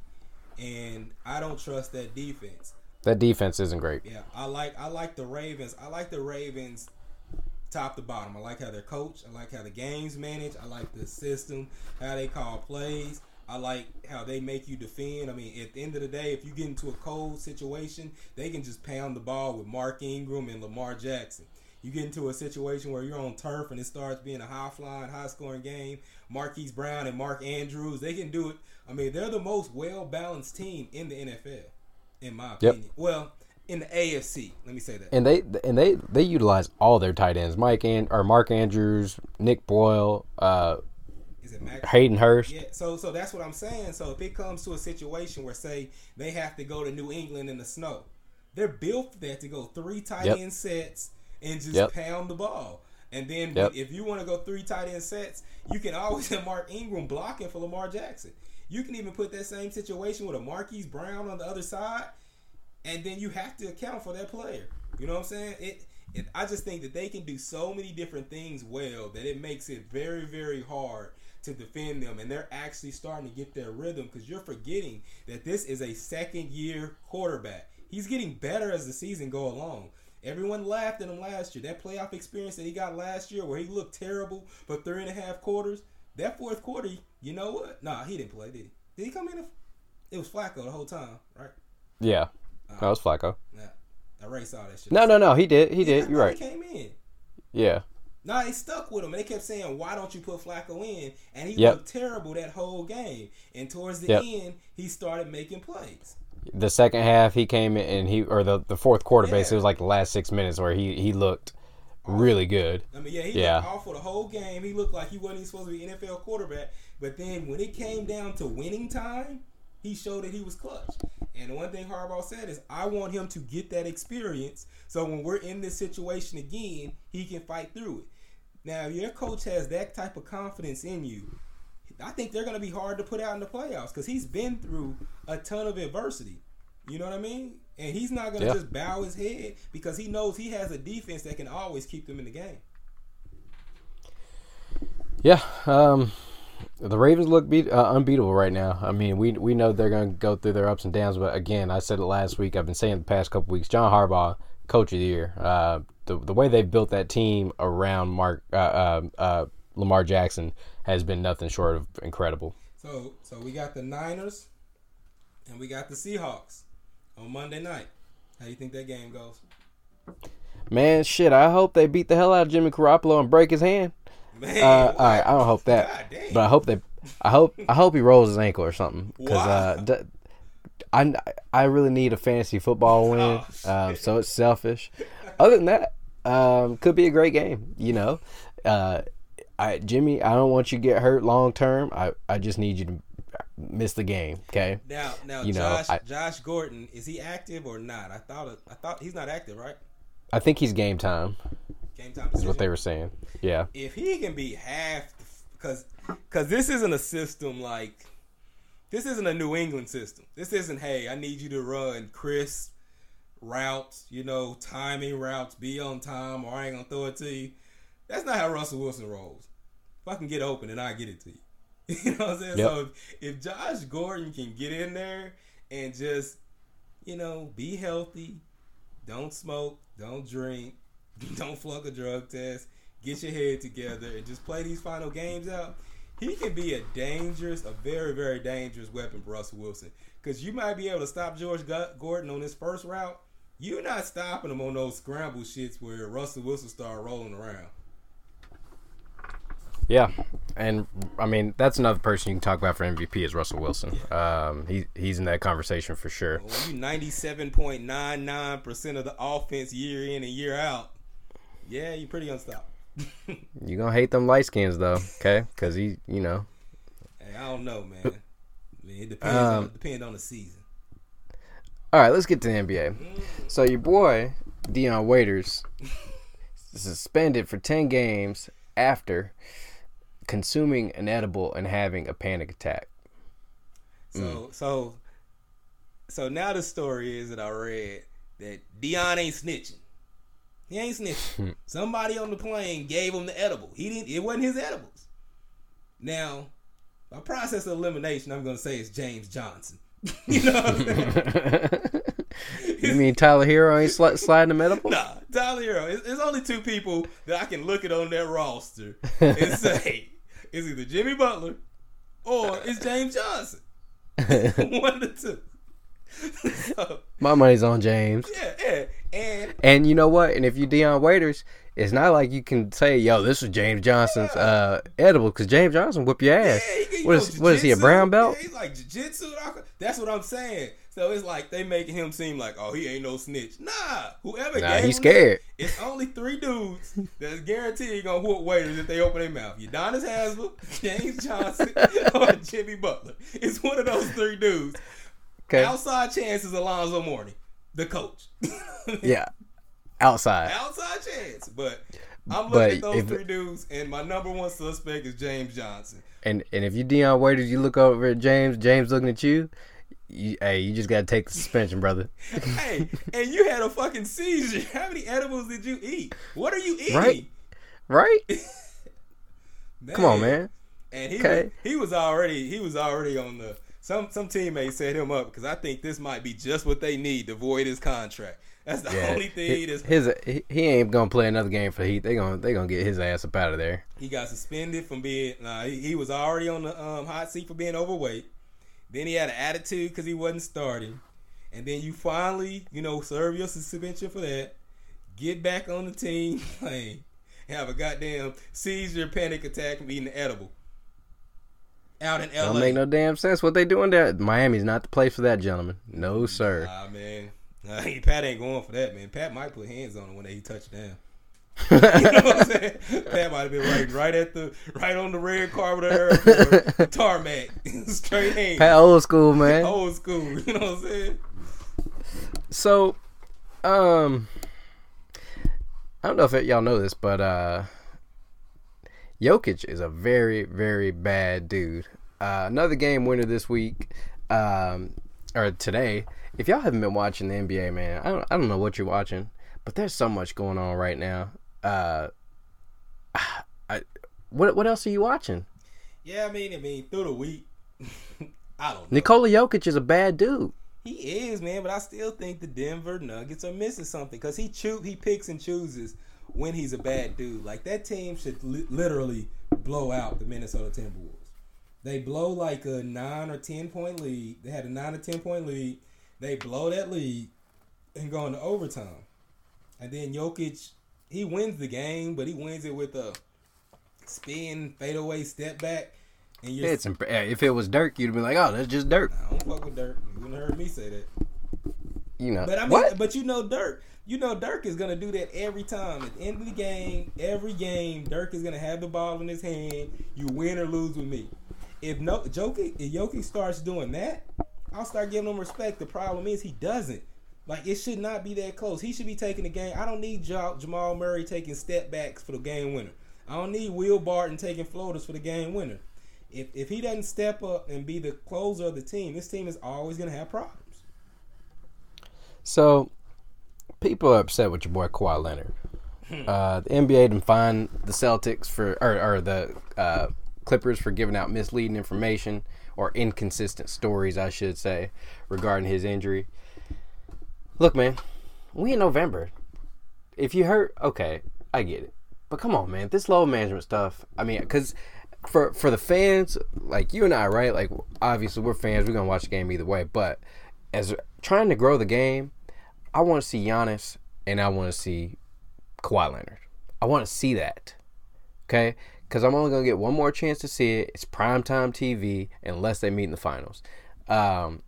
and I don't trust that defense. that defense isn't great. Yeah, I like I like the Ravens. I like the Ravens top to bottom. I like how they're coached. I like how the games managed. I like the system, how they call plays. I like how they make you defend. I mean, at the end of the day, if you get into a cold situation, they can just pound the ball with Mark Ingram and Lamar Jackson. You get into a situation where you're on turf and it starts being a high flying, high scoring game. Marquise Brown and Mark Andrews, they can do it. I mean, they're the most well balanced team in the NFL, in my Yep. opinion. Well, in the AFC, let me say that. And they and they they utilize all their tight ends. Mike and or Mark Andrews, Nick Boyle, uh, Is it Max? Hayden Hurst. Yeah, so so that's what I'm saying. So if it comes to a situation where say they have to go to New England in the snow, they're built for that to go three tight Yep. end sets and just Yep. pound the ball. And then Yep. if you want to go three tight end sets, you can always have Mark Ingram blocking for Lamar Jackson. You can even put that same situation with a Marquise Brown on the other side, and then you have to account for that player. You know what I'm saying? It, it I just think that they can do so many different things well that it makes it very very hard to defend them and they're actually starting to get their rhythm because you're forgetting that this is a second year quarterback. He's getting better as the season go along. Everyone laughed at him last year. That playoff experience that he got last year where he looked terrible for three and a half quarters. That fourth quarter, you know what? Nah, he didn't play, did he? Did he come in? It was Flacco the whole time, right? Yeah, Oh, that was Flacco. Nah, I already saw that shit. No, no, no. He did. He Yeah, did. You're right. He came in. Yeah. Nah, they stuck with him. And they kept saying, "Why don't you put Flacco in?" And he Yep. looked terrible that whole game. And towards the Yep. end, he started making plays. The second half, he came in and he or the the fourth quarter Yeah. basically was like the last six minutes where he he looked really good. I mean, yeah, he Yeah. looked awful the whole game. He looked like he wasn't even supposed to be NFL quarterback. But then when it came down to winning time, he showed that he was clutch. And the one thing Harbaugh said is, I want him to get that experience so when we're in this situation again, he can fight through it. Now, if your coach has that type of confidence in you, I think they're going to be hard to put out in the playoffs because he's been through a ton of adversity. You know what I mean? And he's not going to Yeah. just bow his head because he knows he has a defense that can always keep them in the game. Yeah. Um, the Ravens look beat, uh, unbeatable right now. I mean, we we know they're going to go through their ups and downs, but again, I said it last week. I've been saying the past couple weeks. John Harbaugh, coach of the year. Uh, the the way they built that team around Mark uh, uh, uh, Lamar Jackson has been nothing short of incredible. So so we got the Niners And we got the Seahawks on Monday night. How do you think that game goes? Man, shit, I hope they beat the hell out of Jimmy Garoppolo and break his hand. Man, Uh, all right, I don't hope that, but I hope that I hope, I hope he rolls his ankle or something. Because uh, d- I, I really need a fantasy football win, Oh, um, so it's selfish. Other than that, um, could be a great game. You know, uh, I Jimmy, I don't want you to get hurt long term. I, I just need you to miss the game. Okay. Now, now, You know, Josh, I- Josh Gordon, is he active or not? I thought, I thought he's not active, right? I think he's game time. Game time. Is what they were saying. Yeah. if he can be half because because this isn't a system like this isn't a New England system. This isn't hey, I need you to run crisp routes, you know, timing routes, be on time, or I ain't gonna throw it to you. That's not how Russell Wilson rolls. If I can get open, then I get it to you. You know what I'm saying? Yep. So if, if Josh Gordon can get in there and just, you know, be healthy, don't smoke, don't drink, don't flunk a drug test, get your head together, and just play these final games out, he can be a dangerous, a very, very dangerous weapon for Russell Wilson. Because you might be able to stop George Gordon on his first route. You're not stopping him on those scramble shits where Russell Wilson started rolling around. Yeah, and I mean that's another person you can talk about for MVP is Russell Wilson. Um, he he's in that conversation for sure. When you 97.99% of the offense year in and year out, yeah, you're pretty unstoppable. You gonna hate them light skins though, okay? Because he, you know, Hey, I don't know, man. I mean, it depends, on, Um, it depends on the season. All right, let's get to the NBA. So your boy Dion Waiters suspended for ten games after consuming an edible and having a panic attack. So Mm. so so now the story is that I read that Dion ain't snitching. He ain't snitching. Somebody on the plane gave him the edible. He didn't. It wasn't his edibles. Now, by process of elimination, I'm gonna say it's James Johnson. you know what I'm saying? you mean Tyler Herro ain't sli- sliding the edible? Nah, Tyler Herro. It's, it's only two people that I can look at on that roster and say it's either Jimmy Butler or it's James Johnson. One of the two. so, My money's on James. yeah, yeah. And And you know what? And if you Dion Waiters, it's not like you can say, "Yo, this is James Johnson's uh, edible," because James Johnson whip your ass. yeah, he, he what is what is he a brown belt? Yeah, he's like jiu-jitsu. That's what I'm saying. So it's like they making him seem like, oh, he ain't no snitch. Nah, whoever Nah, gave he's scared. that, It's only three dudes that's guaranteed gonna whoop waiters if they open their mouth. Udonis Haslem, James Johnson, or Jimmy Butler. It's one of those three dudes. Okay. Outside chance is Alonzo Mourning, the coach. Yeah. Outside. Outside chance, but I'm looking But at those if- three dudes, and my number one suspect is James Johnson. And and if you Dion Waiters, you look over at James. James looking at you. you hey, you just gotta take the suspension, brother. hey, and you had a fucking seizure. How many edibles did you eat? What are you eating? Right. Right? Come on, man. And he Okay. was, he was already he was already on the some some teammates set him up because I think this might be just what they need to void his contract. That's the Yeah. only thing His, that's his he, ain't gonna play another game for Heat. They gonna they gonna get his ass up out of there. he got suspended from being. Nah, he, he was already on the um, hot seat for being overweight. Then he had an attitude because he wasn't starting, and then you finally you know serve your suspension for that. Get back on the team playing. Have a goddamn seizure, panic attack, from eating the edible. Out in LA. Don't make no damn sense what they doing there. Miami's not the place for that, gentlemen. No sir. Ah man, Nah, Pat ain't going for that, man. Pat might put hands on him when he touch down. you know what I'm saying? Pat might have been right, right at the, right on the red carpet of the airport, tarmac, straight hands, Pat old school man. old school. You know what I'm saying? So, um, I don't know if y'all know this, but uh, Jokic is a very, very bad dude. Uh, another game winner this week, um, or today. If y'all haven't been watching the NBA, man, I don't, I don't know what you're watching, but there's so much going on right now. Uh, I, what what else are you watching? Yeah, I mean, I mean, through the week, I don't know. Nikola Jokic is a bad dude. He is, man, but I still think the Denver Nuggets are missing something because he choo- he picks and chooses when he's a bad dude. Like that team should li- literally blow out the Minnesota Timberwolves. They blow like a nine or ten point lead. They had a nine or ten point lead. They blow that lead and go into overtime. And then Jokic, he wins the game, but he wins it with a spin fadeaway step back. And you're, it's imp- if it was Dirk, you'd be like, "Oh, that's just Dirk." I don't fuck with Dirk. You wouldn't heard me say that. You know, but I mean, what? but you know, Dirk. You know, Dirk is gonna do that every time. At the end of the game, every game, Dirk is gonna have the ball in his hand. You win or lose with me. If no Jokic, if Jokic starts doing that, I'll start giving him respect. The problem is he doesn't. Like it should not be that close. He should be taking the game. I don't need Jamal Murray taking step backs for the game winner. I don't need Will Barton taking floaters for the game winner. If if he doesn't step up and be the closer of the team, this team is always gonna have problems. So, people are upset with your boy Kawhi Leonard. Hmm. Uh, the NBA didn't find the Celtics for or, or the uh, Clippers for giving out misleading information or inconsistent stories, I should say, regarding his injury. Look, man, we in November. If you hurt, okay, I get it. But come on, man, this load management stuff. I mean, because for for the fans, like you and I, right? Like obviously we're fans. We're gonna watch the game either way. But as trying to grow the game, I want to see Giannis and I want to see Kawhi Leonard. I want to see that. Okay, because I'm only gonna get one more chance to see it. It's primetime TV unless they meet in the finals. Um,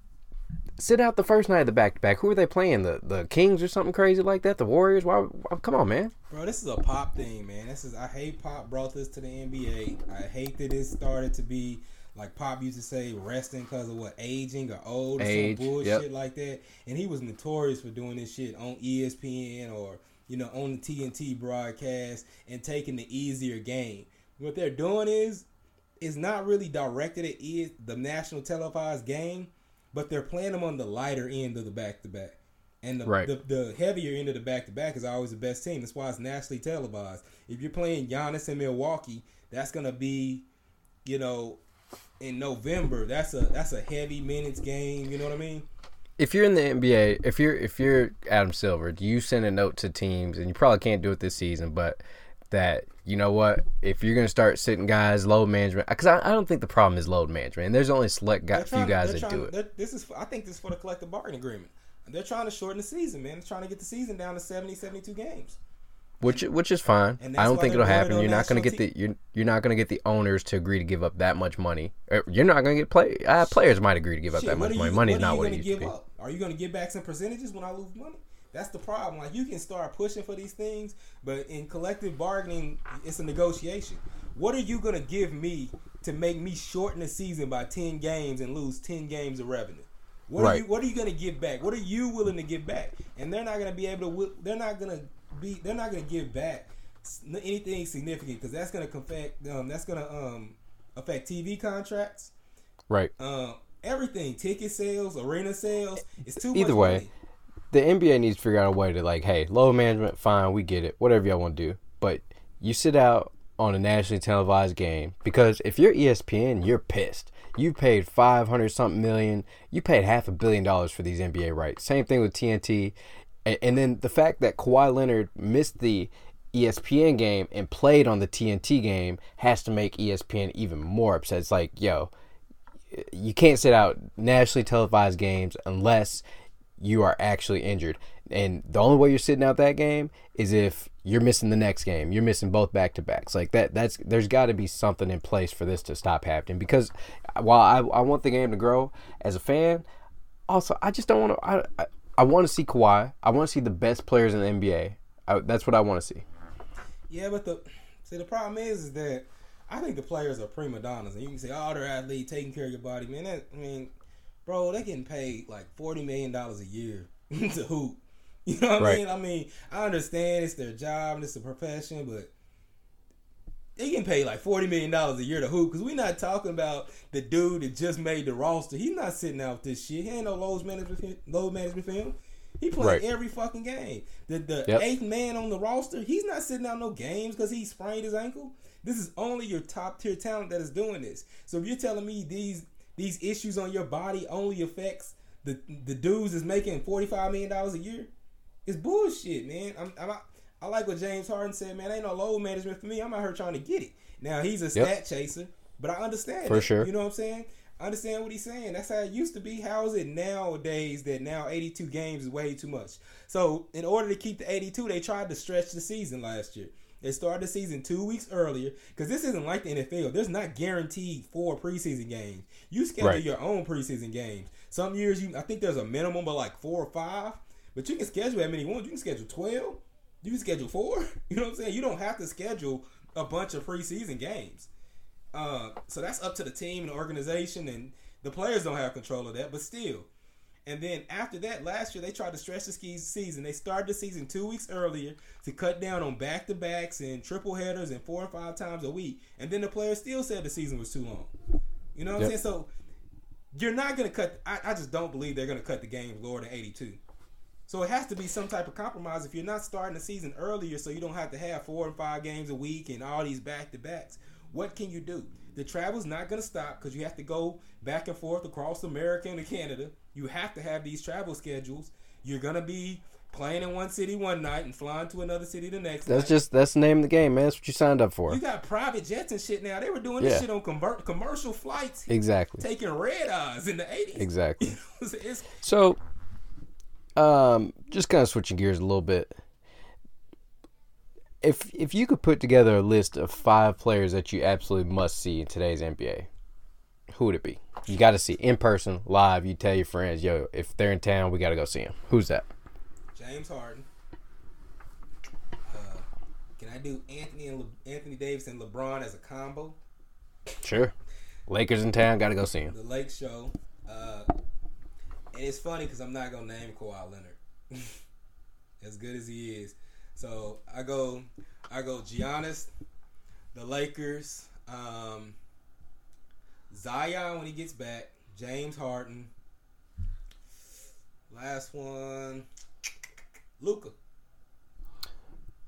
sit out the first night of the back to back. Who are they playing? The the Kings or something crazy like that? The Warriors? Why? why come on, man. Bro, this is a pop thing, man. This is I hate pop brought this to the NBA. I hate that it started to be like Pop used to say, resting because of what aging or old or Age, some bullshit yep. like that. And he was notorious for doing this shit on ESPN or you know on the TNT broadcast and taking the easier game. What they're doing is is not really directed at the national televised game but they're playing them on the lighter end of the back to back. And the, right. the, the heavier end of the back to back is always the best team. That's why it's nationally televised. If you're playing Giannis in Milwaukee, that's gonna be, you know, in November. That's a that's a heavy minutes game. You know what I mean? If you're in the NBA, if you're if you're Adam Silver, do you send a note to teams? And you probably can't do it this season, but that you know what if you're going to start sitting guys load management because I, I don't think the problem is load management and there's only select guy, few guys that do it this is i think this is for the collective bargaining agreement they're trying to shorten the season man they're trying to get the season down to 70 72 games which which is fine. I don't think it'll happen. You're not going to get the you're, you're not going to get the owners to agree to give up that much money. Er, you're not going to get play. Uh, players might agree to give up Shit, that much you, money. Money's not what it used to be. Up? Are you going to give back some percentages when I lose money? That's the problem. Like you can start pushing for these things, but in collective bargaining, it's a negotiation. What are you gonna give me to make me shorten the season by ten games and lose ten games of revenue? What right. are you What are you gonna give back? What are you willing to give back? And they're not gonna be able to. They're not gonna be. They're not gonna give back anything significant because that's gonna affect. Um, that's gonna um affect TV contracts. Right. Um, everything, ticket sales, arena sales. It's too. Either way. Money the NBA needs to figure out a way to like, hey, load management, fine, we get it, whatever y'all want to do, but you sit out on a nationally televised game because if you're ESPN, you're pissed. You paid five hundred something million. You paid half a billion dollars for these NBA rights. Same thing with TNT, and, and then the fact that Kawhi Leonard missed the ESPN game and played on the TNT game has to make ESPN even more upset. It's like, yo, you can't sit out nationally televised games unless you are actually injured. And the only way you're sitting out that game is if you're missing the next game. You're missing both back to backs. Like that that's there's got to be something in place for this to stop happening because while I, I want the game to grow as a fan, also I just don't want to I, I, I want to see Kawhi. I want to see the best players in the NBA. I, that's what I want to see. Yeah, but the see the problem is, is that I think the players are prima donnas, and you can say, "Oh, they're athlete, taking care of your body." Man, that, I mean, bro, they getting paid like forty million dollars a year to hoop. You know what right. I mean? I mean, I understand it's their job and it's a profession, but they getting paid like forty million dollars a year to hoop. Because we're not talking about the dude that just made the roster. He's not sitting out with this shit. He ain't no load management load management for him. He playing right. every fucking game. The the yep. eighth man on the roster, he's not sitting out no games because he sprained his ankle. This is only your top tier talent that is doing this. So if you're telling me these these issues on your body only affects the the dudes is making forty five million dollars a year. It's bullshit, man. I'm, I'm I like what James Harden said, man. Ain't no load management for me. I'm out here trying to get it. Now he's a stat yep. chaser, But I understand For it. sure. You know what I'm saying? I understand what he's saying. That's how it used to be. How is it nowadays that now 82 games is way too much? So in order to keep the 82, they tried to stretch the season last year. They started the season two weeks earlier because this isn't like the NFL. There's not guaranteed four preseason games. You schedule Right. your own preseason games. Some years you, I think there's a minimum of like four or five, but you can schedule how many ones. You can schedule 12. You can schedule four. You know what I'm saying? You don't have to schedule a bunch of preseason games. Uh, so that's up to the team and the organization, and the players don't have control of that. But still, and then after that, last year they tried to stretch the ski season. They started the season two weeks earlier to cut down on back to backs and triple headers and four and five times a week. And then the players still said the season was too long. You know what I'm saying? So you're not gonna cut. I, I just don't believe they're gonna cut the games lower than 82. So it has to be some type of compromise. If you're not starting the season earlier, so you don't have to have four and five games a week and all these back to backs, what can you do? The travel's not going to stop because you have to go back and forth across America and Canada. You have to have these travel schedules. You're going to be playing in one city one night and flying to another city the next That's night. just that's the name of the game, man. That's what you signed up for. you got private jets and shit now. They were doing this Yeah. shit on convert commercial flights, Exactly. taking red eyes in the 80s. Exactly. So, um, just kind of switching gears a little bit. If if you could put together a list of five players that you absolutely must see in today's NBA, who would it be? You got to see in person, live. You tell your friends, yo, if they're in town, we got to go see them. Who's that? James Harden. Uh, can I do Anthony and Le- Anthony Davis and LeBron as a combo? Sure. Lakers in town, got to go see him. The Lake Show. Uh, and it's funny because I'm not gonna name Kawhi Leonard, as good as he is. So I go, I go Giannis, the Lakers, um, Zion when he gets back, James Harden. Last one, Luka.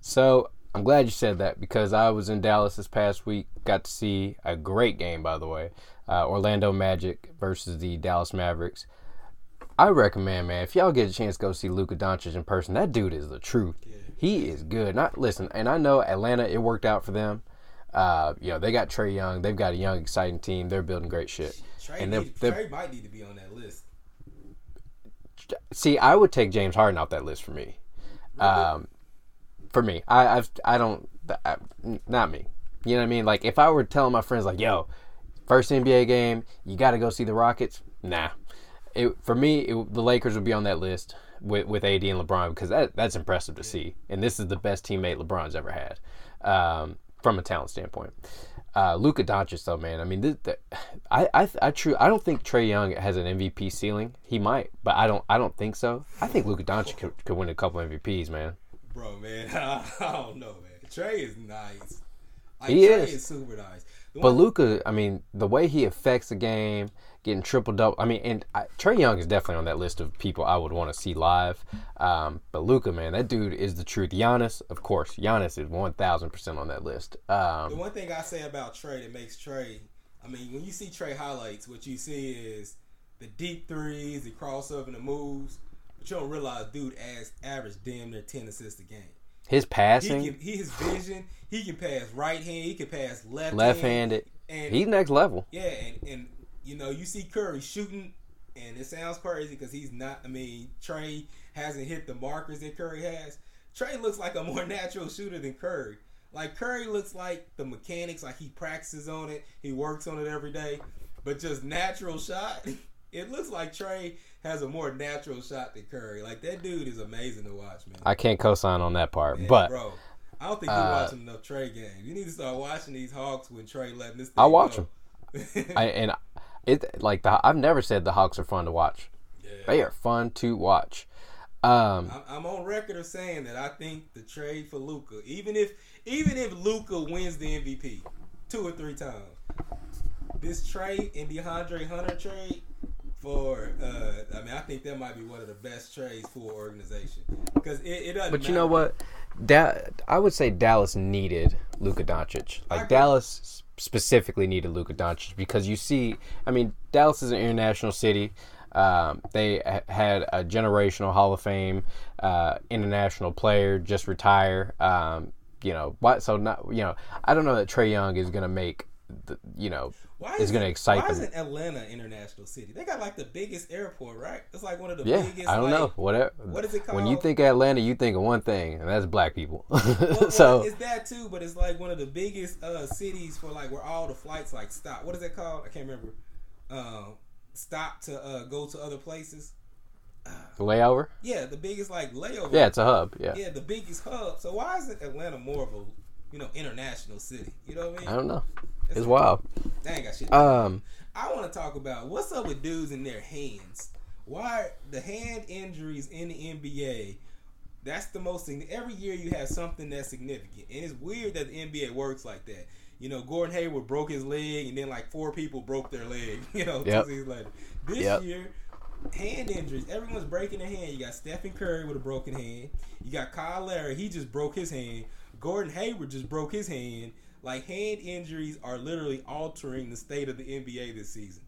So I'm glad you said that because I was in Dallas this past week. Got to see a great game, by the way. Uh, Orlando Magic versus the Dallas Mavericks. I recommend, man, if y'all get a chance go see Luka Doncic in person, that dude is the truth. He is good. Not listen, and I know Atlanta. It worked out for them. Uh, you know they got Trae Young. They've got a young, exciting team. They're building great shit. Trae, And need, they're- Trae might need to be on that list. See, I would take James Harden off that list for me. Um, for me, I I've, I don't I, not me. You know what I mean? Like if I were telling my friends like, "Yo, first NBA game, you got to go see the Rockets." Nah. It, for me, it, the Lakers would be on that list with with AD and LeBron because that that's impressive to see, and this is the best teammate LeBron's ever had um, from a talent standpoint. Uh, Luka Doncic, though, man. I mean, this, the, I, I, I, true. I don't think Trae Young has an MVP ceiling. He might, but I don't. I don't think so. I think Luka Doncic could, could win a couple MVPs, man. Bro, man, I don't know, man. Trae is nice. Like, He Trae is. is super nice. The But Luka, I mean, the way he affects the game, getting triple double. I mean, and I, Trae Young is definitely on that list of people I would want to see live. Um, but Luka, man, that dude is the truth. Giannis, of course, Giannis is one thousand percent on that list. The Um, one thing I say about Trae that makes Trae, I mean, when you see Trae highlights, what you see is the deep threes, the crossover, and the moves. But you don't realize, dude, as average damn near ten assists a game. his He passing, can, he his vision. He can pass right hand. He can pass left. Hand. left-handed, And he's next level. Yeah, and, and you know, you see Curry shooting, and it sounds crazy because he's not. I mean, Trae hasn't hit the markers that Curry has. Trae looks like a more natural shooter than Curry. Like Curry looks like the mechanics, like he practices on it, he works on it every day, but just natural shot. It looks like Trae has a more natural shot than Curry. Like that dude is amazing to watch, man. I can't co-sign on that part, Yeah, but bro, I don't think you're uh, watching enough Trae games. You need to start watching these Hawks when Trae letting this. Thing I watch go. I and it like the I've never said the Hawks are fun to watch. Yeah. They are fun to watch. Um, I'm- on record of saying that I think the trade for Luka, even if even if Luka wins the MVP two or three times, this trade and DeAndre Hunter trade for uh, I mean I think that might be one of the best trades for organization because it, it doesn't. But you know matter. what? Da- I would say Dallas needed Luka Doncic. Like. Dallas specifically needed Luka Doncic because you see, I mean, Dallas is an international city. Um, they ha- had a generational Hall of Fame uh, international player just retire. Um, you know what? So not you know I don't know that Trae Young is gonna make the, you know Why is going to it- excite Why them. isn't Atlanta international city? They got like the biggest airport, right? It's like one of the Yeah, biggest. I don't like, know. Whatever. what is it called? When you think Atlanta, you think of one thing, and that's black people. Well, well, so it's that too, but it's like one of the biggest uh, cities for like where all the flights like stop. What is that called? I can't remember. Um, stop to uh, go to other places. The layover. Yeah, the biggest like layover. Yeah, it's a hub. Yeah. yeah, the biggest hub. So why isn't Atlanta more of a you know international city? You know what I mean? I don't know. It's wild. They ain't got shit. Um. I want to talk about what's up with dudes in their hands. Why the hand injuries in the NBA? That's the most thing. Every year you have something that's significant, and it's weird that the NBA works like that. You know, Gordon Hayward broke his leg, and then like four people broke their leg. You know, two Yep. seasons later. This Yep. year, hand injuries. Everyone's breaking their hand. You got Stephen Curry with a broken hand. You got Kyle Lowry. He just broke his hand. Gordon Hayward just broke his hand. Like hand injuries are literally altering the state of the NBA this season.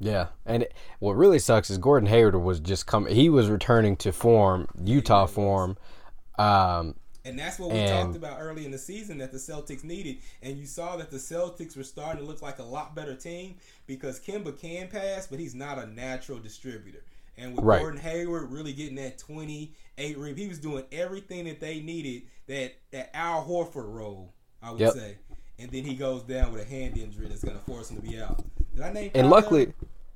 Yeah, and it, what really sucks is Gordon Hayward was just coming. He was returning to form, Utah form. Um, And that's what we And- talked about early in the season that the Celtics needed. And you saw that the Celtics were starting to look like a lot better team because Kemba can pass, but he's not a natural distributor. And with Right. Gordon Hayward really getting that 28 rib, he was doing everything that they needed that, that Al Horford role, I would Yep. say. And then he goes down with a hand injury that's going to force him to be out. Did I name and luckily,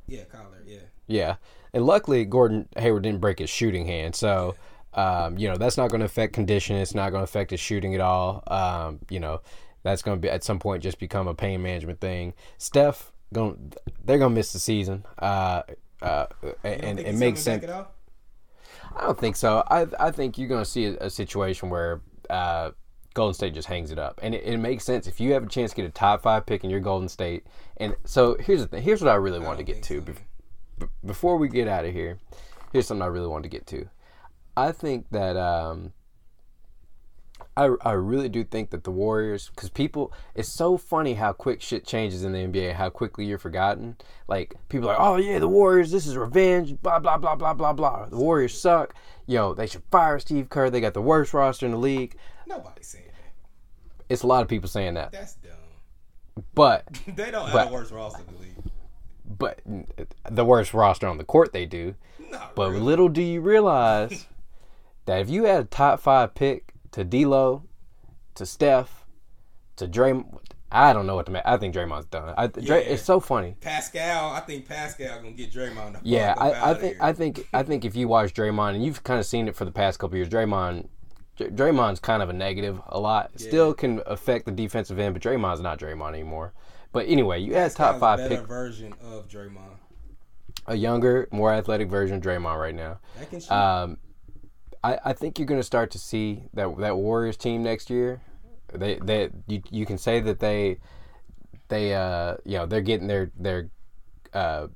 Yeah, Kyler, yeah. yeah, and luckily Gordon Hayward didn't break his shooting hand, so um, you know that's not going to affect condition. It's not going to affect his shooting at all. Um, you know, that's going to be at some point just become a pain management thing. Steph, going they're going to miss the season, uh, uh, and it makes sense. all? I don't think so. I I think you're going to see a, a situation where uh, Golden State just hangs it up, and it, it makes sense if you have a chance to get a top five pick in your Golden State. And so here's the thing. Here's what I really want to get to. so. Bef- b- before we get out of here, here's something I really wanted to get to. I think that um, I I really do think that the Warriors, because people, it's so funny how quick shit changes in the NBA, how quickly you're forgotten. Like people are like, oh yeah, the Warriors, this is revenge, blah blah blah blah blah blah. The Warriors suck. Yo, they should fire Steve Kerr. They got the worst roster in the league. Nobody's saying that. It's a lot of people saying that, That's dumb. but they don't have But- a worse roster in the league. but the worst roster on the court they do. Not But really. little do you realize that if you had a top five pick to D'Lo, to Steph, to Dray, I don't know what to make. I think Draymond's done. I, Dray, Yeah. it's so funny. Pascal, I think Pascal gonna get Draymond. Yeah, I, I think. I think I think if you watch Draymond and you've kind of seen it for the past couple years, Draymond. Dr- Draymond's kind of a negative a lot. Still can affect the defensive end, but Draymond's not Draymond anymore. But anyway, you had top five a better pick, version of Draymond. a younger, more athletic version of Draymond right now. That can shoot. Um, I, I think you're going to start to see that that Warriors team next year. They they you, you can say that they they uh you know they're getting their their uh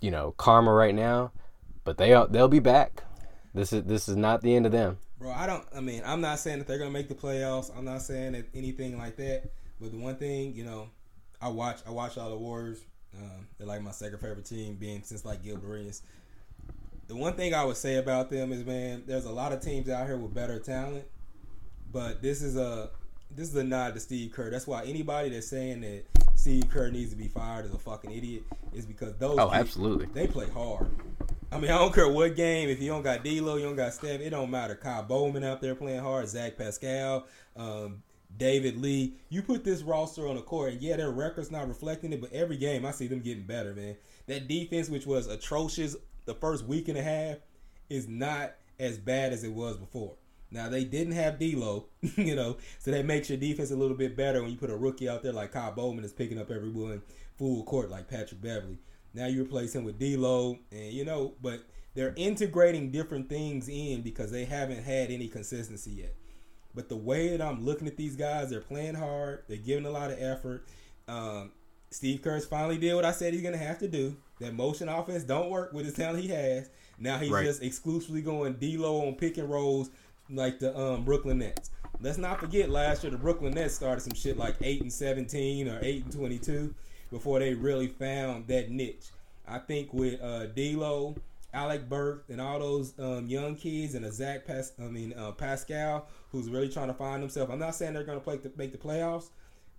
you know karma right now, but they they'll be back. This is this is not the end of them. Bro, I don't. I mean, I'm not saying that they're gonna make the playoffs. I'm not saying that anything like that. But the one thing, you know, I watch. I watch all the Warriors. Um, they're like my second favorite team, being since like Gilbert Arenas. The one thing I would say about them is, man, there's a lot of teams out here with better talent, but this is a this is a nod to Steve Kerr. That's why anybody that's saying that Steve Kerr needs to be fired is a fucking idiot. Is because those Oh, absolutely. they play hard. I mean, I don't care what game. If you don't got D'Lo, you don't got Steph. It don't matter. Kyle Bowman out there playing hard. Zach Pascal, um, David Lee. You put this roster on the court, and yeah, their records not reflecting it. But every game, I see them getting better, man. That defense, which was atrocious the first week and a half, is not as bad as it was before. Now they didn't have D'Lo, you know, so that makes your defense a little bit better when you put a rookie out there like Kyle Bowman is picking up everyone full court like Patrick Beverley. Now you replace him with D'Lo, and you know, but they're integrating different things in because they haven't had any consistency yet. But the way that I'm looking at these guys, they're playing hard. They're giving a lot of effort. Um, Steve Kerr's finally did what I said he's gonna have to do. That motion offense don't work with the talent he has. Now he's Right. just exclusively going D-Lo on pick and rolls like the um, Brooklyn Nets. Let's not forget last year the Brooklyn Nets started some shit like eight and seventeen or eight and twenty-two before they really found that niche. I think with uh, D'Lo, Alec Burke, and all those um, young kids, and a Zach Pas- I mean uh, Pascal, who's really trying to find himself. I'm not saying they're going to play the, make the playoffs,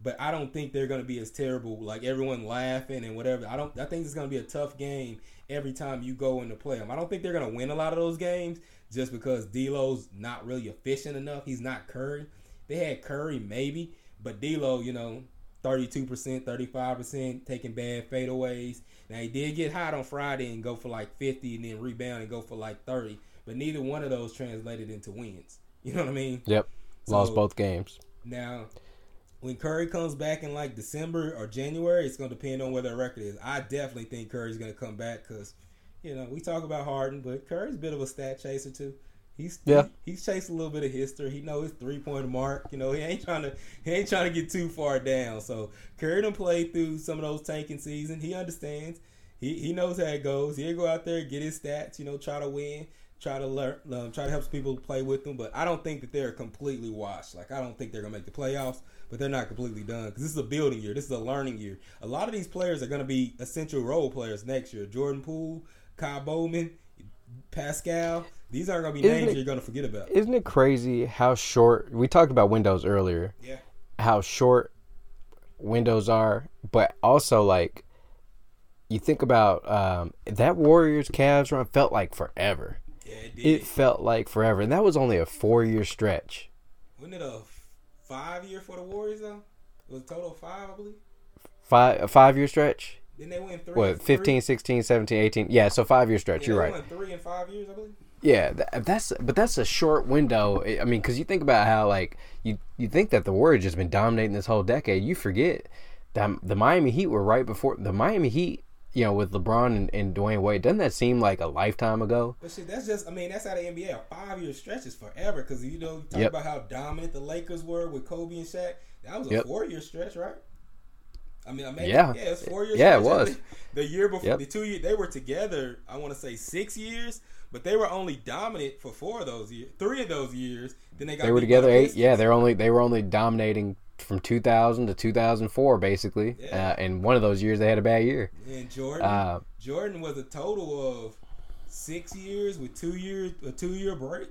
but I don't think they're going to be as terrible. Like everyone laughing and whatever. I don't. I think it's going to be a tough game every time you go into play them. I don't think they're going to win a lot of those games just because D'Lo's not really efficient enough. He's not Curry. They had Curry maybe, but D'Lo, you know, 32%, 35%, taking bad fadeaways. Now he did get hot on Friday and go for like 50 and then rebound and go for like 30, but neither one of those translated into wins. You know what I mean? Yep. Lost both games. Now, when Curry comes back in like December or January, it's going to depend on where their record is. I definitely think Curry's going to come back because, you know, we talk about Harden, but Curry's a bit of a stat chaser too. He's Yeah. he- he's chased a little bit of history. He knows his three point mark. You know, he ain't trying to he ain't trying to get too far down. So Curry done played through some of those tanking seasons. He understands. He he knows how it goes. He'll go out there get his stats. You know, try to win. Try to learn. Um, try to help people play with them. But I don't think that they're completely washed. Like I don't think they're gonna make the playoffs. But they're not completely done because this is a building year. This is a learning year. A lot of these players are going to be essential role players next year. Jordan Poole, Kyle Bowman, Pascal. These aren't going to be Isn't names it- you're going to forget about. Isn't it crazy how short we talked about windows earlier? Yeah. How short windows are, but also like you think about um, that Warriors Cavs run felt like forever. Yeah, it felt like forever, and that was only a four year stretch. Wasn't it a f- five year for the Warriors though? It was a total of five, I believe. Five a five year stretch. Didn't they win three? What three? 15, 16, 17, 18. Yeah, so five year stretch. Yeah, You're they right. three and five years, I believe. Yeah, that's but that's a short window. I I mean, because you think about how like you you think that the Warriors just been dominating this whole decade. You forget that the Miami Heat were right before the Miami Heat. You know, with LeBron and, and Dwyane Wade, doesn't that seem like a lifetime ago? But shit, that's just, I mean, that's how the NBA, a five year stretch is forever. Because, you know, you talk Yep. about how dominant the Lakers were with Kobe and Shaq. That was a Yep. four year stretch, right? I mean, I mean, Yeah. yeah, it was four years. Yeah, it was. The year before, Yep. the two years, they were together, I want to say six years, but they were only dominant for four of those years, three of those years. Then they got They were together eight. Yeah, they're only they were only dominating from 2000 to 2004, basically. Yeah. Uh, and one of those years they had a bad year. And Jordan, Uh, Jordan was a total of six years with two years, a two year break.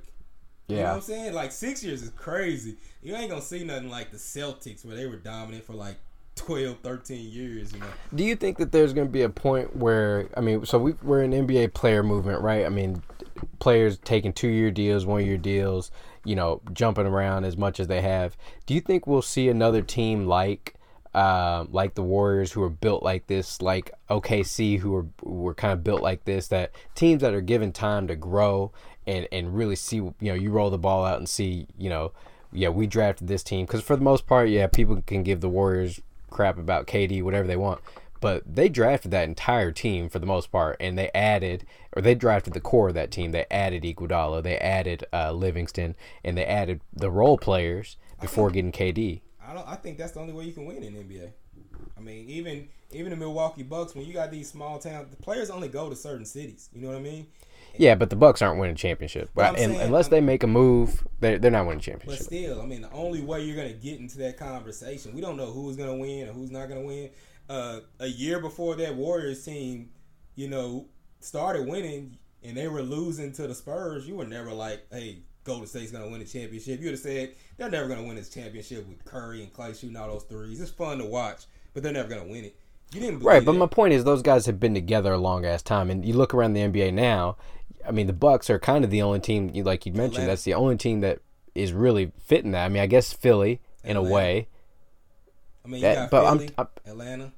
You know what Yeah, I'm saying? Like six years is crazy. You ain't gonna see nothing like the Celtics where they were dominant for like 12, 13 years. You know? Do you think that there's going to be a point where I mean, so we we're an NBA player movement, right? I mean, players taking two year deals, one year deals, you know, jumping around as much as they have. Do you think we'll see another team like? Um, like the Warriors, who are built like this, like OKC, who are were kind of built like this. That teams that are given time to grow and and really see, you know, you roll the ball out and see, you know, yeah, we drafted this team because for the most part, yeah, people can give the Warriors crap about KD, whatever they want, but they drafted that entire team for the most part, and they added, or they drafted the core of that team. They added Iguodala, they added uh, Livingston, and they added the role players before getting KD. I don't. I think that's the only way you can win in NBA. I mean, even even the Milwaukee Bucks, when you got these small towns, the players only go to certain cities. You know what I mean? Yeah, but the Bucks aren't winning championship. But But and, saying- unless they make a move, they're, they're not winning But championship. still, I mean, the only way you're gonna get into that conversation, we don't know who's gonna win or who's not gonna win. Uh, a year before that Warriors team, you know, started winning and they were losing to the Spurs, you were never like, "Hey, Golden State's gonna win the championship." You would have said they're never gonna win this championship with Curry and Clay shooting all those threes. It's fun to watch, but they're never gonna win it. You didn't believe Right, but that. my point is those guys have been together a long ass time, and you look around the NBA now. I mean, the Bucks are kind of the only team, like you mentioned, Atlanta. that's the only team that is really fitting that. I mean, I guess Philly in a way, I mean, you that- got but I'm- I'm- Atlanta.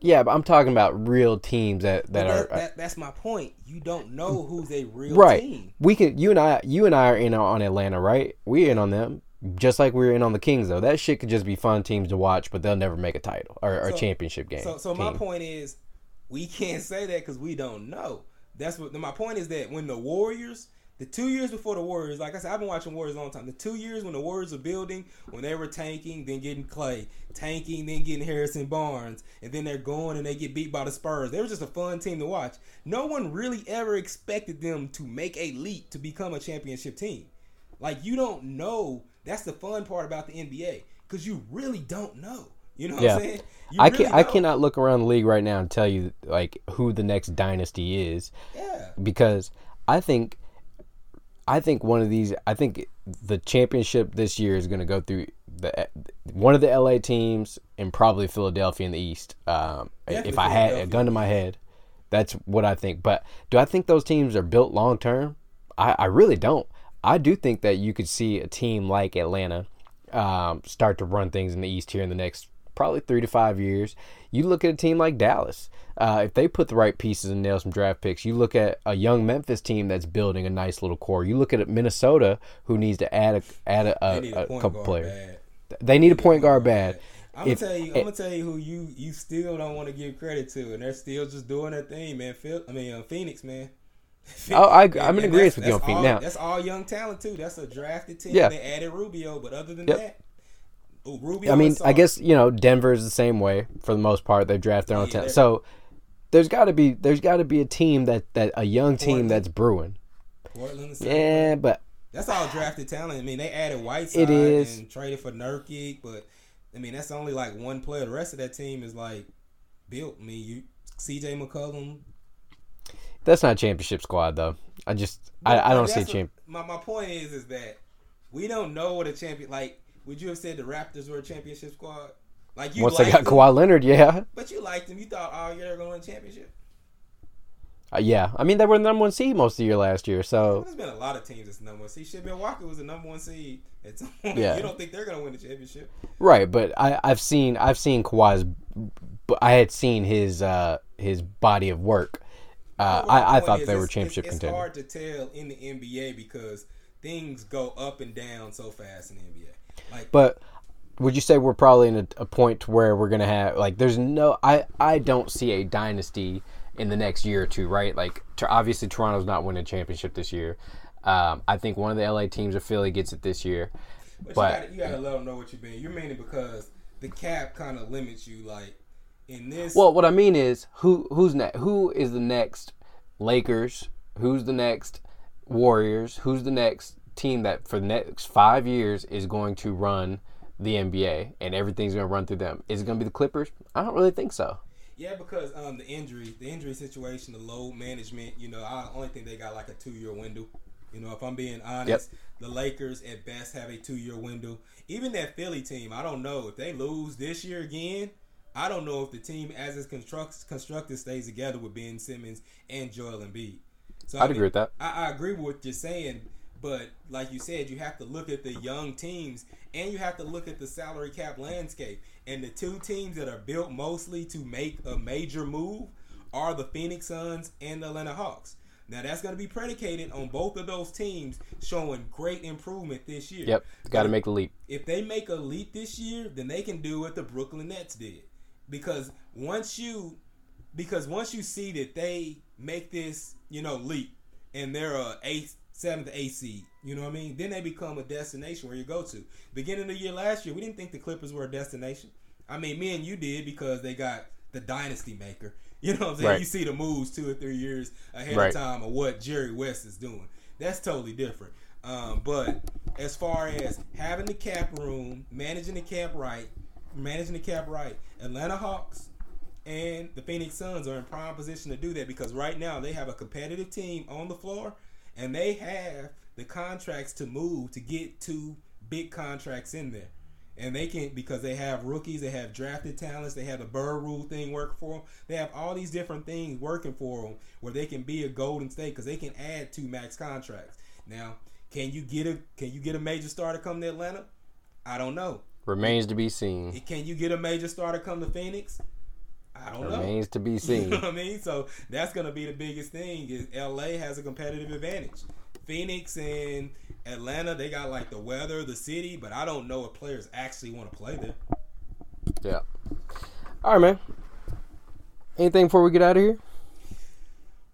Yeah, but I'm talking about real teams that that But are that, that, that's my point. You don't know who's a real right. team. We can, you and I, you and I are in on Atlanta, right? We're in on them, just like we are in on the Kings, though. That shit could just be fun teams to watch, but they'll never make a title or, or So- championship game. So, so my point is, we can't say that because we don't know. That's what my point is. That when the Warriors, the two years before the Warriors, like I said, I've been watching Warriors a long time. The two years when the Warriors were building, when they were tanking, then getting Clay, tanking, then getting Harrison Barnes, and then they're going and they get beat by the Spurs. They were just a fun team to watch. No one really ever expected them to make a leap to become a championship team. Like you don't know. That's the fun part about the NBA because you really don't know. You know what Yeah. I'm saying? You I really can I cannot look around the league right now and tell you like who the next dynasty is Yeah. because I think I think one of these I think the championship this year is going to go through the one of the LA teams and probably Philadelphia in the East. Um, if I had a gun to my head, that's what I think. But do I think those teams are built long term? I, I really don't. I do think that you could see a team like Atlanta um, start to run things in the East here in the next probably three to five years. You look at a team like Dallas. Uh, if they put the right pieces and nail some draft picks, you look at a young Memphis team that's building a nice little core. You look at Minnesota, who needs to add a add a, a, a, a couple players. Bad. They need a point guard bad. I'm gonna tell you. I'm gonna tell you who you you still don't want to give credit to, and they're still just doing their thing, man. Phil, I mean uh, Phoenix, man. oh, I, I'm in agreement with you on Phoenix now. That's all young talent too. That's a drafted team. Yeah. They added Rubio, but other than yep. that, Ooh, Rubio. I mean, I guess you know Denver is the same way for the most part. They draft their own yeah, talent, so there's got to be there's got to be a team that that a young team Portland. that's brewing. Portland, yeah, but that's all drafted talent. I mean, they added Whiteside it is. and traded for Nurkic, but I mean that's only like one player. The rest of that team is like built. I mean, you C.J. McCollum. That's not a championship squad though. I just I, I don't see champ. My my point is is that we don't know what a champion like. Would you have said the Raptors were a championship squad? Like you once they got them, Kawhi Leonard, yeah. But you liked them. You thought, oh, yeah, they're going to win a championship. Uh, yeah, I mean they were the number one seed most of the year last year. So there's been a lot of teams that's number one seed. Shit, Milwaukee was the number one seed. yeah. you don't think they're gonna win the championship, right? But I, I've seen I've seen Kawhi's. I had seen his uh, his body of work. Uh, I, I thought they were championship it's, contenders. It's hard to tell in the NBA because things go up and down so fast in the NBA. Like, but would you say we're probably in a, a point where we're gonna have like there's no I I don't see a dynasty in the next year or two, right? Like obviously Toronto's not winning a championship this year. Um, I think one of the LA teams or Philly gets it this year. But, but you, gotta, you gotta let them know what you mean. You're meaning because the cap kind of limits you, like in this. Well, what I mean is who who's next? Who is the next Lakers? Who's the next Warriors? Who's the next team that for the next five years is going to run the NBA and everything's going to run through them? Is it going to be the Clippers? I don't really think so. Yeah, because um, the injury, the injury situation, the load management. You know, I only think they got like a two year window. You know, if I'm being honest, yep. the Lakers at best have a two year window. Even that Philly team, I don't know if they lose this year again. I don't know if the team as it's construct, constructed stays together with Ben Simmons and Joel Embiid. So I'd I mean, agree with that. I, I agree with what you're saying, but like you said, you have to look at the young teams and you have to look at the salary cap landscape. And the two teams that are built mostly to make a major move are the Phoenix Suns and the Atlanta Hawks. Now that's going to be predicated on both of those teams showing great improvement this year. Yep, got to make the leap. If they make a leap this year, then they can do what the Brooklyn Nets did. Because once you, because once you see that they make this, you know, leap, and they're a eighth, seventh, eighth seed, you know what I mean? Then they become a destination where you go to. Beginning of the year last year, we didn't think the Clippers were a destination. I mean, me and you did because they got the dynasty maker. You know what I'm saying? Right. You see the moves two or three years ahead right. of time of what Jerry West is doing. That's totally different. Um, but as far as having the cap room, managing the cap right, managing the cap right, Atlanta Hawks and the Phoenix Suns are in prime position to do that because right now they have a competitive team on the floor and they have the contracts to move to get two big contracts in there and they can because they have rookies, they have drafted talents, they have the Bird Rule thing working for them. They have all these different things working for them where they can be a Golden State because they can add two max contracts. Now, can you get a can you get a major star to come to Atlanta? I don't know. Remains to be seen. Can you get a major star to come to Phoenix? I don't Remains know. Remains to be seen. you know what I mean? So that's gonna be the biggest thing. Is LA has a competitive advantage. Phoenix and Atlanta, they got like the weather, the city, but I don't know if players actually want to play there. Yeah. All right, man. Anything before we get out of here?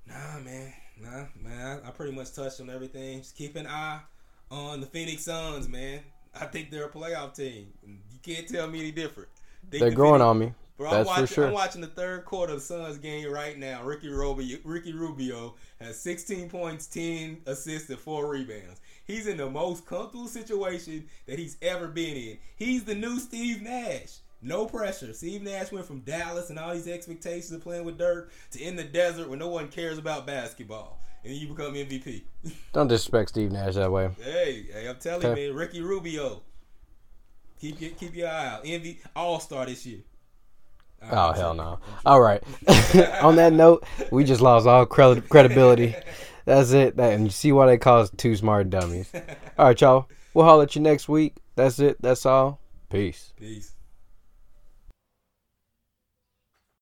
Nah, man. Nah, man. I, I pretty much touched on everything. Just keep an eye on the Phoenix Suns, man. I think they're a playoff team. You can't tell me any different. they're the growing Phoenix, on me. Bro, That's I'm watching, for sure. I'm watching the third quarter of the Suns game right now. Ricky Rubio, Ricky Rubio has 16 points, 10 assists, and four rebounds. He's in the most comfortable situation that he's ever been in. He's the new Steve Nash. No pressure. Steve Nash went from Dallas and all these expectations of playing with Dirk to in the desert where no one cares about basketball. And you become MVP. Don't disrespect Steve Nash that way. Hey, hey I'm telling you, man, Ricky Rubio. Keep your keep your eye out. NBA All Star this year. All Oh right, hell no! All right. On that note, we just lost all credi- credibility. That's it. That and you see why they call us two smart dummies. All right, y'all. We'll holler at you next week. That's it. That's all. Peace. Peace.